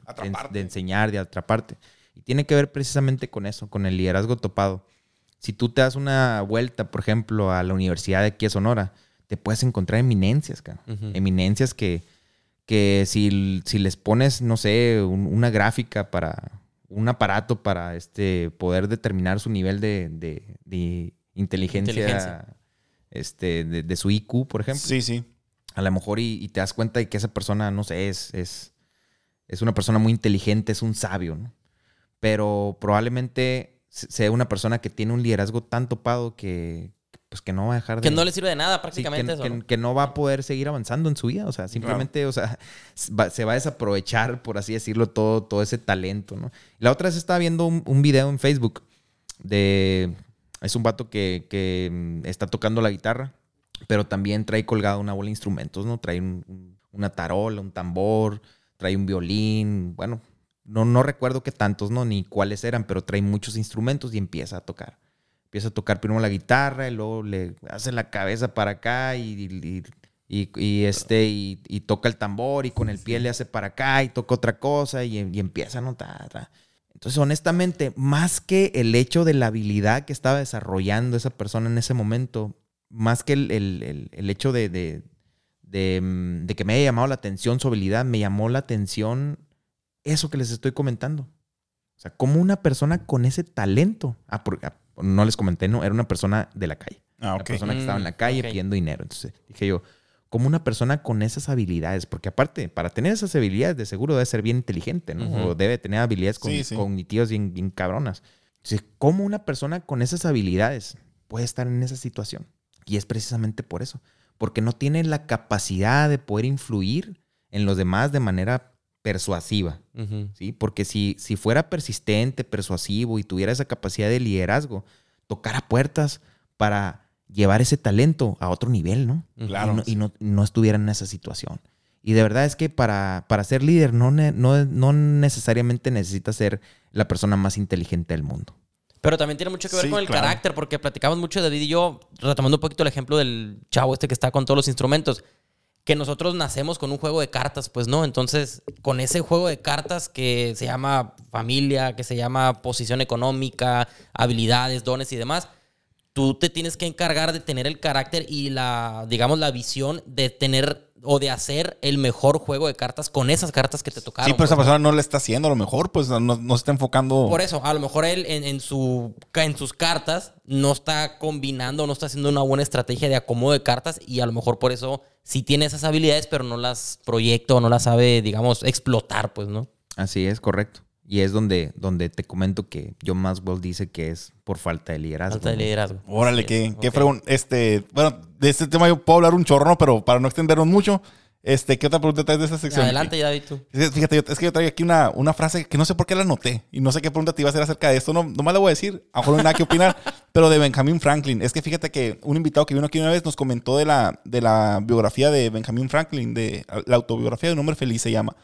enseñar, de atraparte. Y tiene que ver precisamente con eso, con el liderazgo topado. Si tú te das una vuelta, por ejemplo, a la universidad de aquí de Sonora, te puedes encontrar eminencias, cara. Eminencias que, que si, si les pones, no sé, un- una gráfica para un aparato para este poder determinar su nivel de, de- de inteligencia, Inteligencia. Este, de, de su IQ, por ejemplo. Sí, sí. A lo mejor y, y te das cuenta de que esa persona, no sé, es, es, es una persona muy inteligente, es un sabio, ¿no? Pero probablemente se- sea una persona que tiene un liderazgo tan topado que, pues, que no va a dejar de... Que no le sirve de nada Sí, prácticamente que, eso. que- ¿no? que no va a poder seguir avanzando en su vida. O sea, simplemente, o sea, va- se va a desaprovechar, por así decirlo, todo, todo ese talento, ¿no? La otra vez estaba viendo un, un video en Facebook de... Es un vato que, que, mm, está tocando la guitarra, pero también trae colgada una bola de instrumentos, ¿no? Trae un- un- una tarola, un tambor, trae un violín, bueno, no, no recuerdo qué tantos, ¿no? Ni cuáles eran, pero trae muchos instrumentos y empieza a tocar empieza a tocar primero la guitarra y luego le hace la cabeza para acá y, y- y- y, este y, toca el tambor y con el pie le hace para acá y toca otra cosa y, y empieza ¿no? Ta, ta. Entonces, honestamente, más que el hecho de la habilidad que estaba desarrollando esa persona en ese momento, más que el, el- el- el hecho de, de- de, mm, de que me haya llamado la atención su habilidad, me llamó la atención eso que les estoy comentando. O sea, como una persona con ese talento. Ah, por- ah, no les comenté, no, era una persona de la calle. Ah, Una persona que estaba en la Mm, calle pidiendo dinero. Entonces dije yo, como una persona con esas habilidades, porque aparte, para tener esas habilidades, de seguro debe ser bien inteligente, ¿no? O debe tener habilidades con- Sí, sí. cognitivas bien, bien cabronas. Entonces, ¿cómo una persona con esas habilidades puede estar en esa situación? Y es precisamente por eso, porque no tiene la capacidad de poder influir en los demás de manera persuasiva. ¿sí? Porque si, si fuera persistente, persuasivo y tuviera esa capacidad de liderazgo, tocara puertas para llevar ese talento a otro nivel, ¿no? Claro. Y no, y no- no estuviera en esa situación. Y de verdad es que para, para ser líder no, ne- no, no necesariamente necesitas ser la persona más inteligente del mundo. Pero también tiene mucho que ver Sí, con el claro. carácter, porque platicamos mucho David y yo, retomando un poquito el ejemplo del chavo este que está con todos los instrumentos, que nosotros nacemos con un juego de cartas, pues no, entonces con ese juego de cartas que se llama familia, que se llama posición económica, habilidades, dones y demás, tú te tienes que encargar de tener el carácter y la, digamos, la visión de tener o de hacer el mejor juego de cartas con esas cartas que te tocaron. Sí, pero esa pues, persona no le está haciendo a lo mejor, pues no, no se está enfocando. por eso, a lo mejor él en, en su, en sus cartas no está combinando, no está haciendo una buena estrategia de acomodo de cartas y a lo mejor por eso sí tiene esas habilidades, pero no las proyecta o no las sabe, digamos, explotar, pues, ¿no? Así es, correcto. Y es donde, donde te comento que John Maxwell dice que es por falta de liderazgo. Falta de liderazgo. Órale, Así qué, es, qué. Este, bueno, de este tema yo puedo hablar un chorro, pero para no extendernos mucho, este, ¿qué otra pregunta traes de esa sección? Adelante, ya, David, tú. Fíjate, es que yo traigo aquí una, una frase que no sé por qué la anoté y no sé qué pregunta te iba a hacer acerca de esto. No, nomás le voy a decir, a lo mejor no hay nada que opinar, pero de Benjamin Franklin. Es que fíjate que un invitado que vino aquí una vez nos comentó de la, de la biografía de Benjamin Franklin, de la autobiografía de un hombre feliz se llama.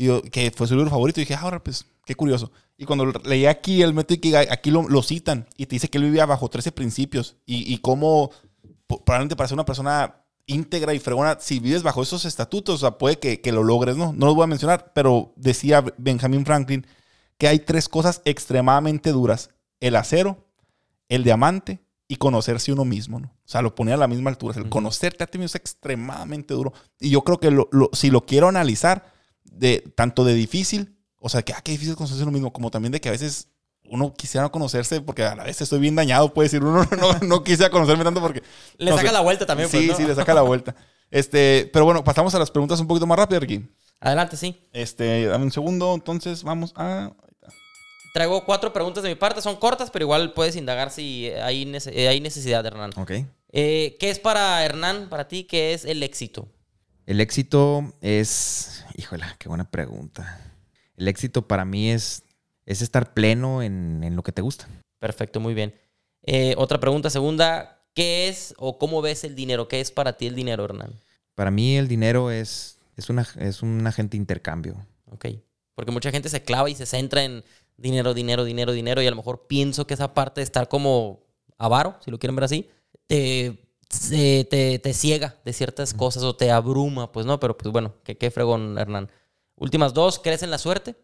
Y yo, que fue su libro favorito. Y dije, ahora, pues, qué curioso. Y cuando leí aquí el método Ikigai, aquí lo, lo citan y te dice que él vivía bajo 13 principios y, y cómo, probablemente para ser una persona íntegra y fregona, si vives bajo esos estatutos, o sea, puede que, que lo logres, ¿no? No los voy a mencionar, pero decía Benjamin Franklin que hay tres cosas extremadamente duras: el acero, el diamante y conocerse uno mismo, ¿no? O sea, lo ponía a la misma altura. El conocerte a ti mismo es extremadamente duro. Y yo creo que lo- lo- si lo quiero analizar, de tanto de difícil, o sea, que ah, qué difícil conocerse uno mismo, como también de que a veces uno quisiera no conocerse porque a la vez estoy bien dañado, puede decir, uno no, no quisiera conocerme tanto porque... Le no saca sé. la vuelta también, pues, Sí, sí, le saca la vuelta. Este, pero bueno, pasamos a las preguntas un poquito más rápido, Ricky. Adelante, sí. Este, dame un segundo, entonces vamos a... Traigo cuatro preguntas de mi parte, son cortas, pero igual puedes indagar si hay, nece- eh, hay necesidad, Hernán. Ok. Eh, ¿Qué es para Hernán, para ti, qué es el éxito? El éxito es, híjole, qué buena pregunta. El éxito para mí es, es estar pleno en, en lo que te gusta. Perfecto, muy bien. Eh, otra pregunta, segunda, ¿qué es o cómo ves el dinero? ¿Qué es para ti el dinero, Hernán? Para mí el dinero es, es, una, es un agente de intercambio. Ok. Porque mucha gente se clava y se centra en dinero, dinero, dinero, dinero, y a lo mejor pienso que esa parte de estar como avaro, si lo quieren ver así, te, se- te, te ciega de ciertas cosas o te abruma, pues no, pero pues bueno, qué, qué fregón, Hernán. Últimas dos, ¿crees en la suerte?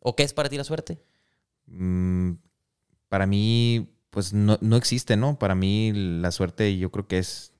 ¿O qué es para ti la suerte? Mm, para mí, pues no, no existe, ¿no? Para mí la suerte yo creo que es,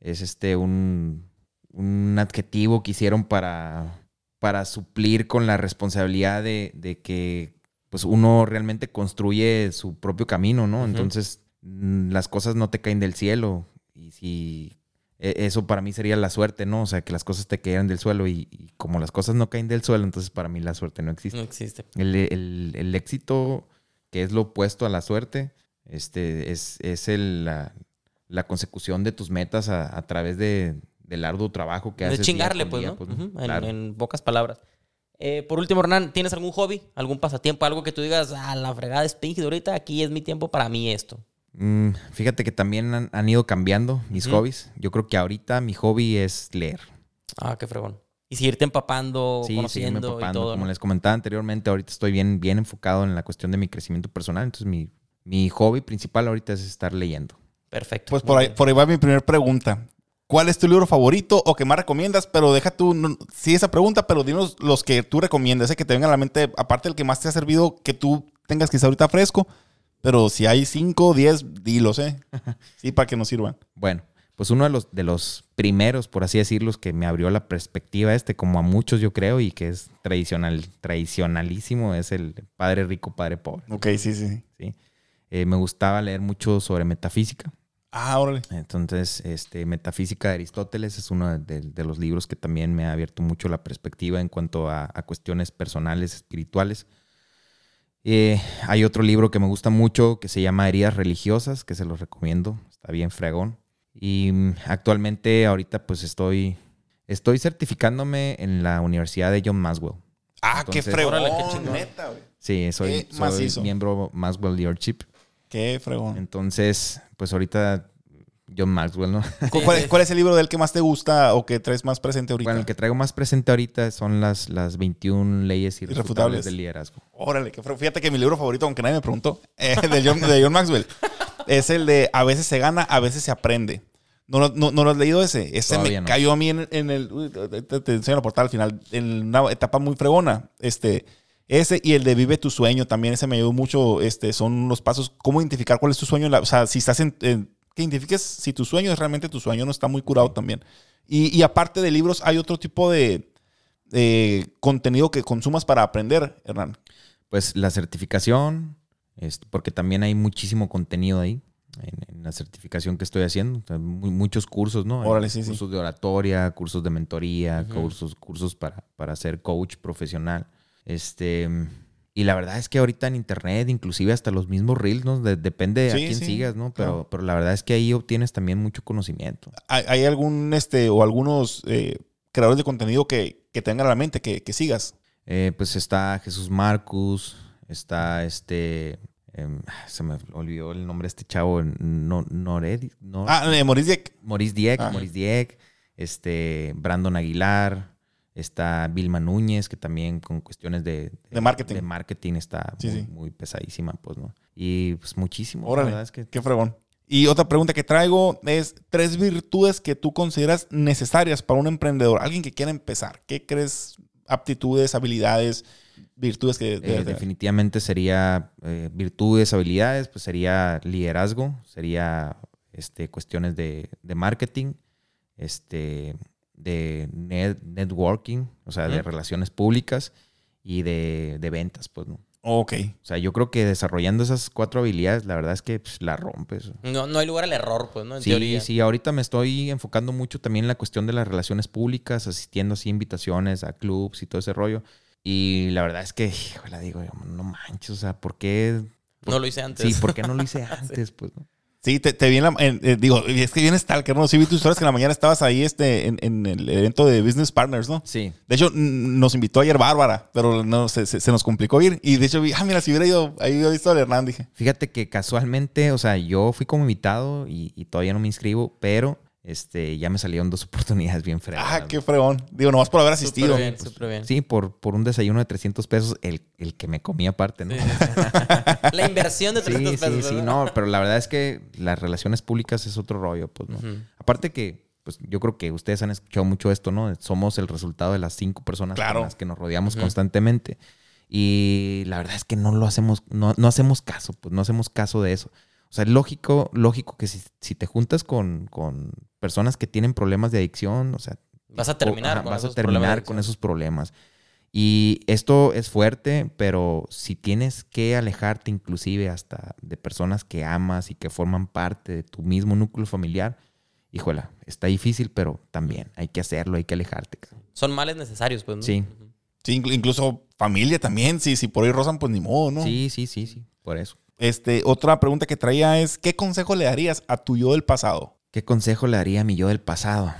es este un, un adjetivo que hicieron para, para suplir con la responsabilidad de, de que pues uno realmente construye su propio camino, ¿no? Entonces mm, las cosas no te caen del cielo y si e- eso para mí sería la suerte, ¿no? O sea, que las cosas te cayeran del suelo y, y como las cosas no caen del suelo, entonces para mí la suerte no existe. No existe. El, el- el éxito, que es lo opuesto a la suerte, este, es, es el- la, la consecución de tus metas a, a través de, del arduo trabajo que De haces. día chingarle, pues, día, ¿no? pues, Ujú, en, claro. en pocas palabras. Eh, por último, Hernán, ¿tienes algún hobby, algún pasatiempo, algo que tú digas, a la fregada es Pinky, ahorita aquí es mi tiempo para mí esto? Mm, fíjate que también han, han ido cambiando mis hobbies. Yo creo que ahorita mi hobby es leer. Ah, qué fregón. Y seguirte empapando, Sí, conociendo empapando. y todo. Como ¿no? les comentaba anteriormente, ahorita estoy bien, bien enfocado en la cuestión de mi crecimiento personal. Entonces mi, mi hobby principal ahorita es estar leyendo. Perfecto. Pues por ahí, por ahí va mi primera pregunta. ¿Cuál es tu libro favorito o que más recomiendas? Pero deja tú, no- sí, esa pregunta, pero dinos los que tú recomiendas, ese que te venga a la mente, aparte del que más te ha servido, que tú tengas quizá ahorita fresco. Pero si hay 5, 10, dilos, ¿eh? Sí, para que nos sirvan. Bueno, pues uno de los, de los primeros, por así decirlo, que me abrió la perspectiva este, como a muchos yo creo, y que es tradicional, tradicionalísimo, es el Padre Rico, Padre Pobre. Ok, sí, sí. ¿sí? Eh, me gustaba leer mucho sobre metafísica. Ah, órale. Entonces, este, Metafísica de Aristóteles es uno de, de los libros que también me ha abierto mucho la perspectiva en cuanto a, a cuestiones personales, espirituales. Eh, hay otro libro que me gusta mucho que se llama Heridas Religiosas, que se los recomiendo, está bien fregón. Y mm, actualmente, ahorita, pues estoy, estoy certificándome en la Universidad de John Maswell. Ah, qué fregón. Órale, qué chingón. neta, güey. Sí, soy, soy miembro Maswell Leadership. Qué fregón. Entonces, pues ahorita John Maxwell, ¿no? ¿Cu- ¿Cuál, es- cuál es el libro del que más te gusta o que traes más presente ahorita? Bueno, el que traigo más presente ahorita son las, las 21 leyes irrefutables, Irrefutables. del liderazgo. Órale, qué fregón. Fíjate que mi libro favorito, aunque nadie me preguntó, eh, de, John, de John Maxwell, es el de A veces se gana, a veces se aprende. ¿No, lo- no, no lo has leído ese? Ese Todavía me no. cayó a mí en, en el... uy, te, te enseño la portada al final. En una etapa muy fregona. Este, ese y el de Vive tu sueño también, ese me ayudó mucho. Este, son unos pasos, cómo identificar cuál es tu sueño. o sea, si estás en... en- que identifiques si tu sueño es realmente tu sueño, no está muy curado también. Y, y aparte de libros, hay otro tipo de, de contenido que consumas para aprender, Hernán. Pues la certificación, este, porque también hay muchísimo contenido ahí en, en la certificación que estoy haciendo. Muchos cursos, ¿no? Órale, sí, sí. cursos de oratoria, cursos de mentoría, cursos, cursos para, para ser coach profesional. Este, y la verdad es que ahorita en internet, inclusive hasta los mismos reels, ¿no? De- depende Sí, a quién sí, sigas, ¿no? Pero, claro. pero la verdad es que ahí obtienes también mucho conocimiento. ¿Hay, hay algún, este, o algunos eh, creadores de contenido que, que tengan a la mente, que, que sigas? Eh, pues está Jesús Marcus, está este. em, se me olvidó el nombre de este chavo. No, Noredi, no, Ah, eh, Maurice Dieck. Maurice Dieck, Ah. Maurice Dieck, este, Brandon Aguilar, está Vilma Núñez, que también con cuestiones de, De marketing. de marketing está Sí, muy, sí. muy pesadísima, pues, ¿no? Y pues muchísimo. Órale, La verdad es que qué fregón. Y otra pregunta que traigo es tres virtudes que tú consideras necesarias para un emprendedor, alguien que quiera empezar. ¿Qué crees? Aptitudes, habilidades, virtudes que... Eh, definitivamente sería eh, virtudes, habilidades, pues sería liderazgo, sería este, cuestiones de, de marketing, este, de net- networking, o sea, de relaciones públicas y de, de ventas, pues, ¿no? Ok. O sea, yo creo que desarrollando esas cuatro habilidades, la verdad es que pues, la rompes. No, no hay lugar al error, pues, ¿no? En Sí, teoría. sí, ahorita me estoy enfocando mucho también en la cuestión de las relaciones públicas, asistiendo así a invitaciones a clubs y todo ese rollo. Y la verdad es que, híjole, digo, no manches, o sea, ¿por qué? No lo hice antes. Sí, ¿por qué no lo hice antes? Pues, ¿no? Sí, te, te vi en la... en- eh, digo, es que vienes tal, que no, sí vi tus historias que en la mañana estabas ahí este, en, en el evento de Business Partners, ¿no? Sí. De hecho, nos invitó ayer Bárbara, pero no, se, se- se nos complicó ir. Y de hecho vi, ah, mira, si hubiera ido, ahí hubiera visto al Hernán, dije. Fíjate que casualmente, o sea, yo fui como invitado y, y todavía no me inscribo, pero este, ya me salieron dos oportunidades bien fregadas. Ah, qué fregón. Digo, nomás por haber asistido. Súper bien, súper bien. Sí, por, por un desayuno de 300 pesos, el, el que me comí aparte, ¿no? Sí, sí, sí. La inversión de Sí, 300 sí, pesos. sí, ¿verdad? no, pero la verdad es que las relaciones públicas es otro rollo, pues, ¿no? Aparte que, pues, yo creo que ustedes han escuchado mucho esto, ¿no? Somos el resultado de las cinco personas Claro. con las que nos rodeamos Ujú. constantemente. Y la verdad es que no lo hacemos, no, no hacemos caso, pues, no hacemos caso de eso. O sea, es lógico, lógico que si, si te juntas con, con personas que tienen problemas de adicción, o sea, Vas a terminar Ajá, con vas a esos problemas de terminar con esos problemas. Y esto es fuerte, pero si tienes que alejarte inclusive hasta de personas que amas y que forman parte de tu mismo núcleo familiar, híjole, está difícil, pero también hay que hacerlo, hay que alejarte. Son males necesarios, pues, ¿no? Sí. Incluso familia también. Sí, si por ahí rozan, pues ni modo, ¿no? Sí, sí, sí, sí, por eso. Este, otra pregunta que traía es, ¿qué consejo le darías a tu yo del pasado? ¿Qué consejo le daría a mi yo del pasado?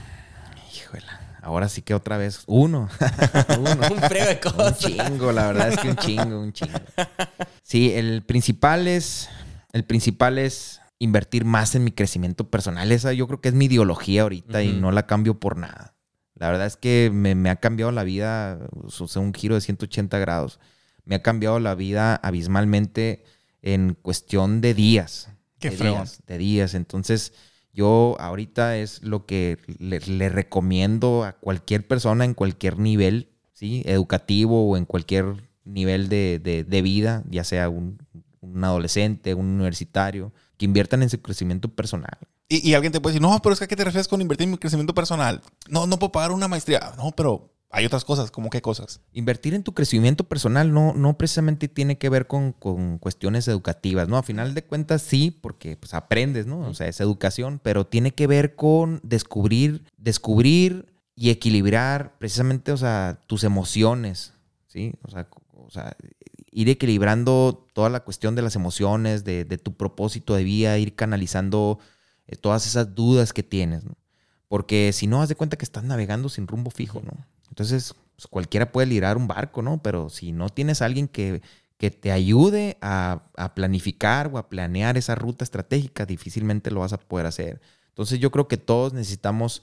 Híjole, ahora sí que otra vez, uno. uno. Un frego de Un cosas. chingo, la verdad es que un chingo, un chingo. Sí, el principal es, el principal es invertir más en mi crecimiento personal. Esa yo creo que es mi ideología ahorita y no la cambio por nada. La verdad es que me, me ha cambiado la vida, o sea, un giro de 180 grados. Me ha cambiado la vida abismalmente en cuestión de días. Qué de días, de días. Entonces, Yo ahorita es lo que le, le recomiendo a cualquier persona en cualquier nivel, ¿sí? Educativo o en cualquier nivel de, de- de vida, ya sea un, un adolescente, un universitario, que inviertan en su crecimiento personal. Y, y alguien te puede decir, no, pero es que ¿a qué te refieres con invertir en mi crecimiento personal? No, no puedo pagar una maestría. No, pero hay otras cosas. ¿Cómo qué cosas? Invertir en tu crecimiento personal no, no precisamente tiene que ver con, con cuestiones educativas, ¿no? A final de cuentas sí, porque pues aprendes, ¿no? O sea, es educación, pero tiene que ver con descubrir, descubrir y equilibrar precisamente, o sea, tus emociones, ¿sí? O sea, o sea, ir equilibrando toda la cuestión de las emociones, de, de tu propósito de vida, ir canalizando eh, todas esas dudas que tienes, ¿no? Porque si no, haz de cuenta que estás navegando sin rumbo fijo, ¿no? Entonces, pues, cualquiera puede liderar un barco, ¿no? Pero si no tienes a alguien que, que te ayude a, a planificar o a planear esa ruta estratégica, difícilmente lo vas a poder hacer. Entonces, yo creo que todos necesitamos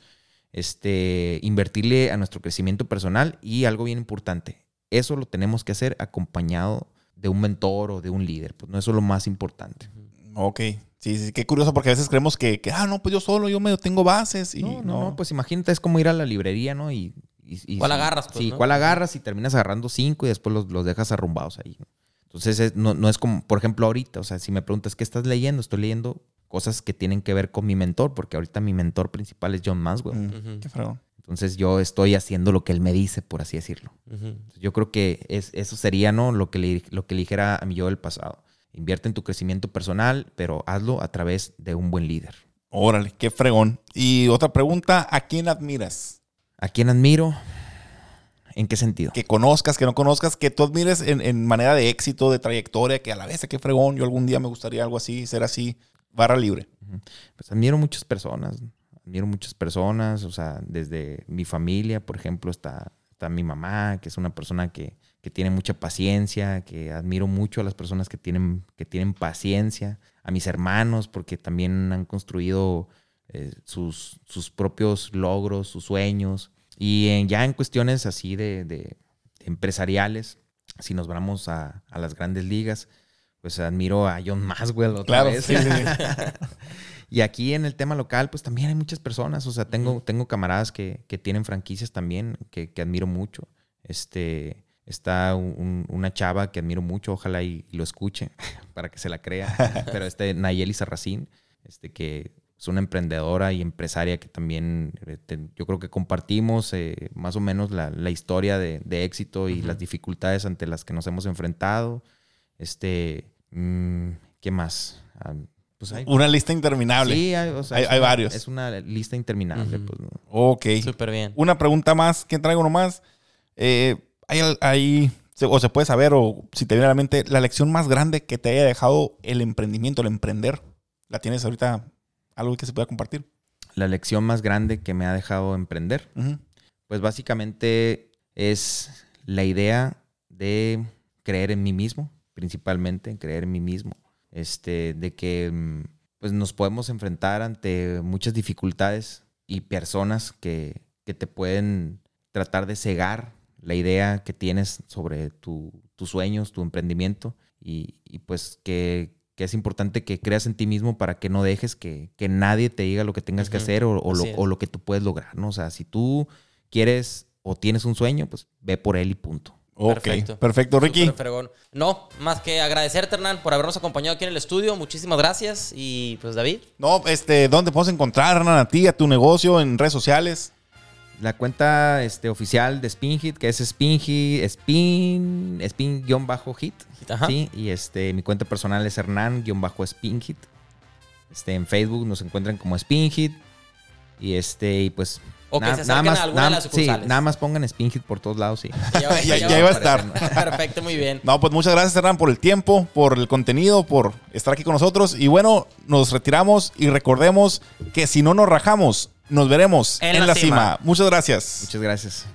este, invertirle a nuestro crecimiento personal y algo bien importante, eso lo tenemos que hacer acompañado de un mentor o de un líder. Pues no, eso es lo más importante. Ok. Sí, sí, qué curioso porque a veces creemos que, que, ah, no, pues yo solo, yo medio tengo bases y No, no, no, pues imagínate, es como ir a la librería, ¿no? Y, y- y- ¿Cuál sí, agarras, pues, sí, no? ¿cuál agarras? Y terminas agarrando cinco y después los, los dejas arrumbados ahí. ¿no? Entonces, es- no, no es como, por ejemplo, ahorita, o sea, si me preguntas, ¿qué estás leyendo? Estoy leyendo cosas que tienen que ver con mi mentor, porque ahorita mi mentor principal es John Maswell. Mm, Qué fregón. Entonces, yo estoy haciendo lo que él me dice, por así decirlo. Yo creo que es, eso sería, ¿no? Lo que, le, lo que le dijera a mi yo del pasado. Invierte en tu crecimiento personal, pero hazlo a través de un buen líder. Órale, qué fregón. Y otra pregunta, ¿a quién admiras? ¿A quién admiro? ¿En qué sentido? Que conozcas, que no conozcas, que tú admires en, en manera de éxito, de trayectoria, que a la vez, qué fregón, yo algún día me gustaría algo así, ser así, barra libre. Pues admiro muchas personas, admiro muchas personas, o sea, desde mi familia, por ejemplo, está, está mi mamá, que es una persona que, que tiene mucha paciencia, que admiro mucho a las personas que tienen, que tienen paciencia, a mis hermanos, porque también han construido eh, sus, sus propios logros, sus sueños, y en- ya en cuestiones así de, de empresariales, si nos vamos a, a las grandes ligas, pues admiro a John Maswell otra Claro, vez. sí, sí, sí. y aquí en el tema local, pues también hay muchas personas. O sea, tengo, tengo camaradas que, que tienen franquicias también, que, que admiro mucho. Este, está un- una chava que admiro mucho, ojalá y, lo escuche para que se la crea. Pero este, Nayeli Sarracín, este, que es una emprendedora y empresaria que también eh, te- yo creo que compartimos eh, más o menos la, la historia de, de éxito y las dificultades ante las que nos hemos enfrentado. Este, mm, ¿qué más? Ah, pues hay- Una lista interminable. Sí, hay, o sea, Hay- es hay una- varios. Es una lista interminable. pues, ¿no? Ok. Súper bien. Una pregunta más, que traigo nomás. Eh, ¿Hay, o se puede saber, o si te viene a la mente, la lección más grande que te haya dejado el emprendimiento, el emprender? ¿La tienes ahorita algo que se pueda compartir? La lección más grande que me ha dejado emprender, pues básicamente es la idea de creer en mí mismo, principalmente, en creer en mí mismo. Este, de que mm, pues nos podemos enfrentar ante muchas dificultades y personas que, que te pueden tratar de cegar la idea que tienes sobre tu- tus sueños, tu emprendimiento y, y pues que, que es importante que creas en ti mismo para que no dejes que, que nadie te diga lo que tengas que hacer o, o lo, o lo que tú puedes lograr, ¿no? O sea, si tú quieres o tienes un sueño, pues ve por él y punto. Ok, Perfecto. perfecto, Ricky. No, más que agradecerte, Hernán, por habernos acompañado aquí en el estudio. Muchísimas gracias. Y pues, David. No, este, ¿dónde podemos encontrar, Hernán, a ti, a tu negocio, en redes sociales? La cuenta este, oficial de Spinhit, que es Spinhit, Spin, Spin-Hit. Sí, y este, mi cuenta personal es Hernán-Spinhit. Este, en Facebook nos encuentran como Spinhit. Y este, y pues. O que se acerquen a alguna de las sí, sucursales. nada más pongan Spinhit por todos lados, sí. Ya, Ya- ya iba a estar. Perfecto, muy bien. No, pues muchas gracias, Hernán, por el tiempo, por el contenido, por estar aquí con nosotros. Y bueno, nos retiramos y recordemos que si no nos rajamos, nos veremos en, la, cima. Muchas gracias. Muchas gracias.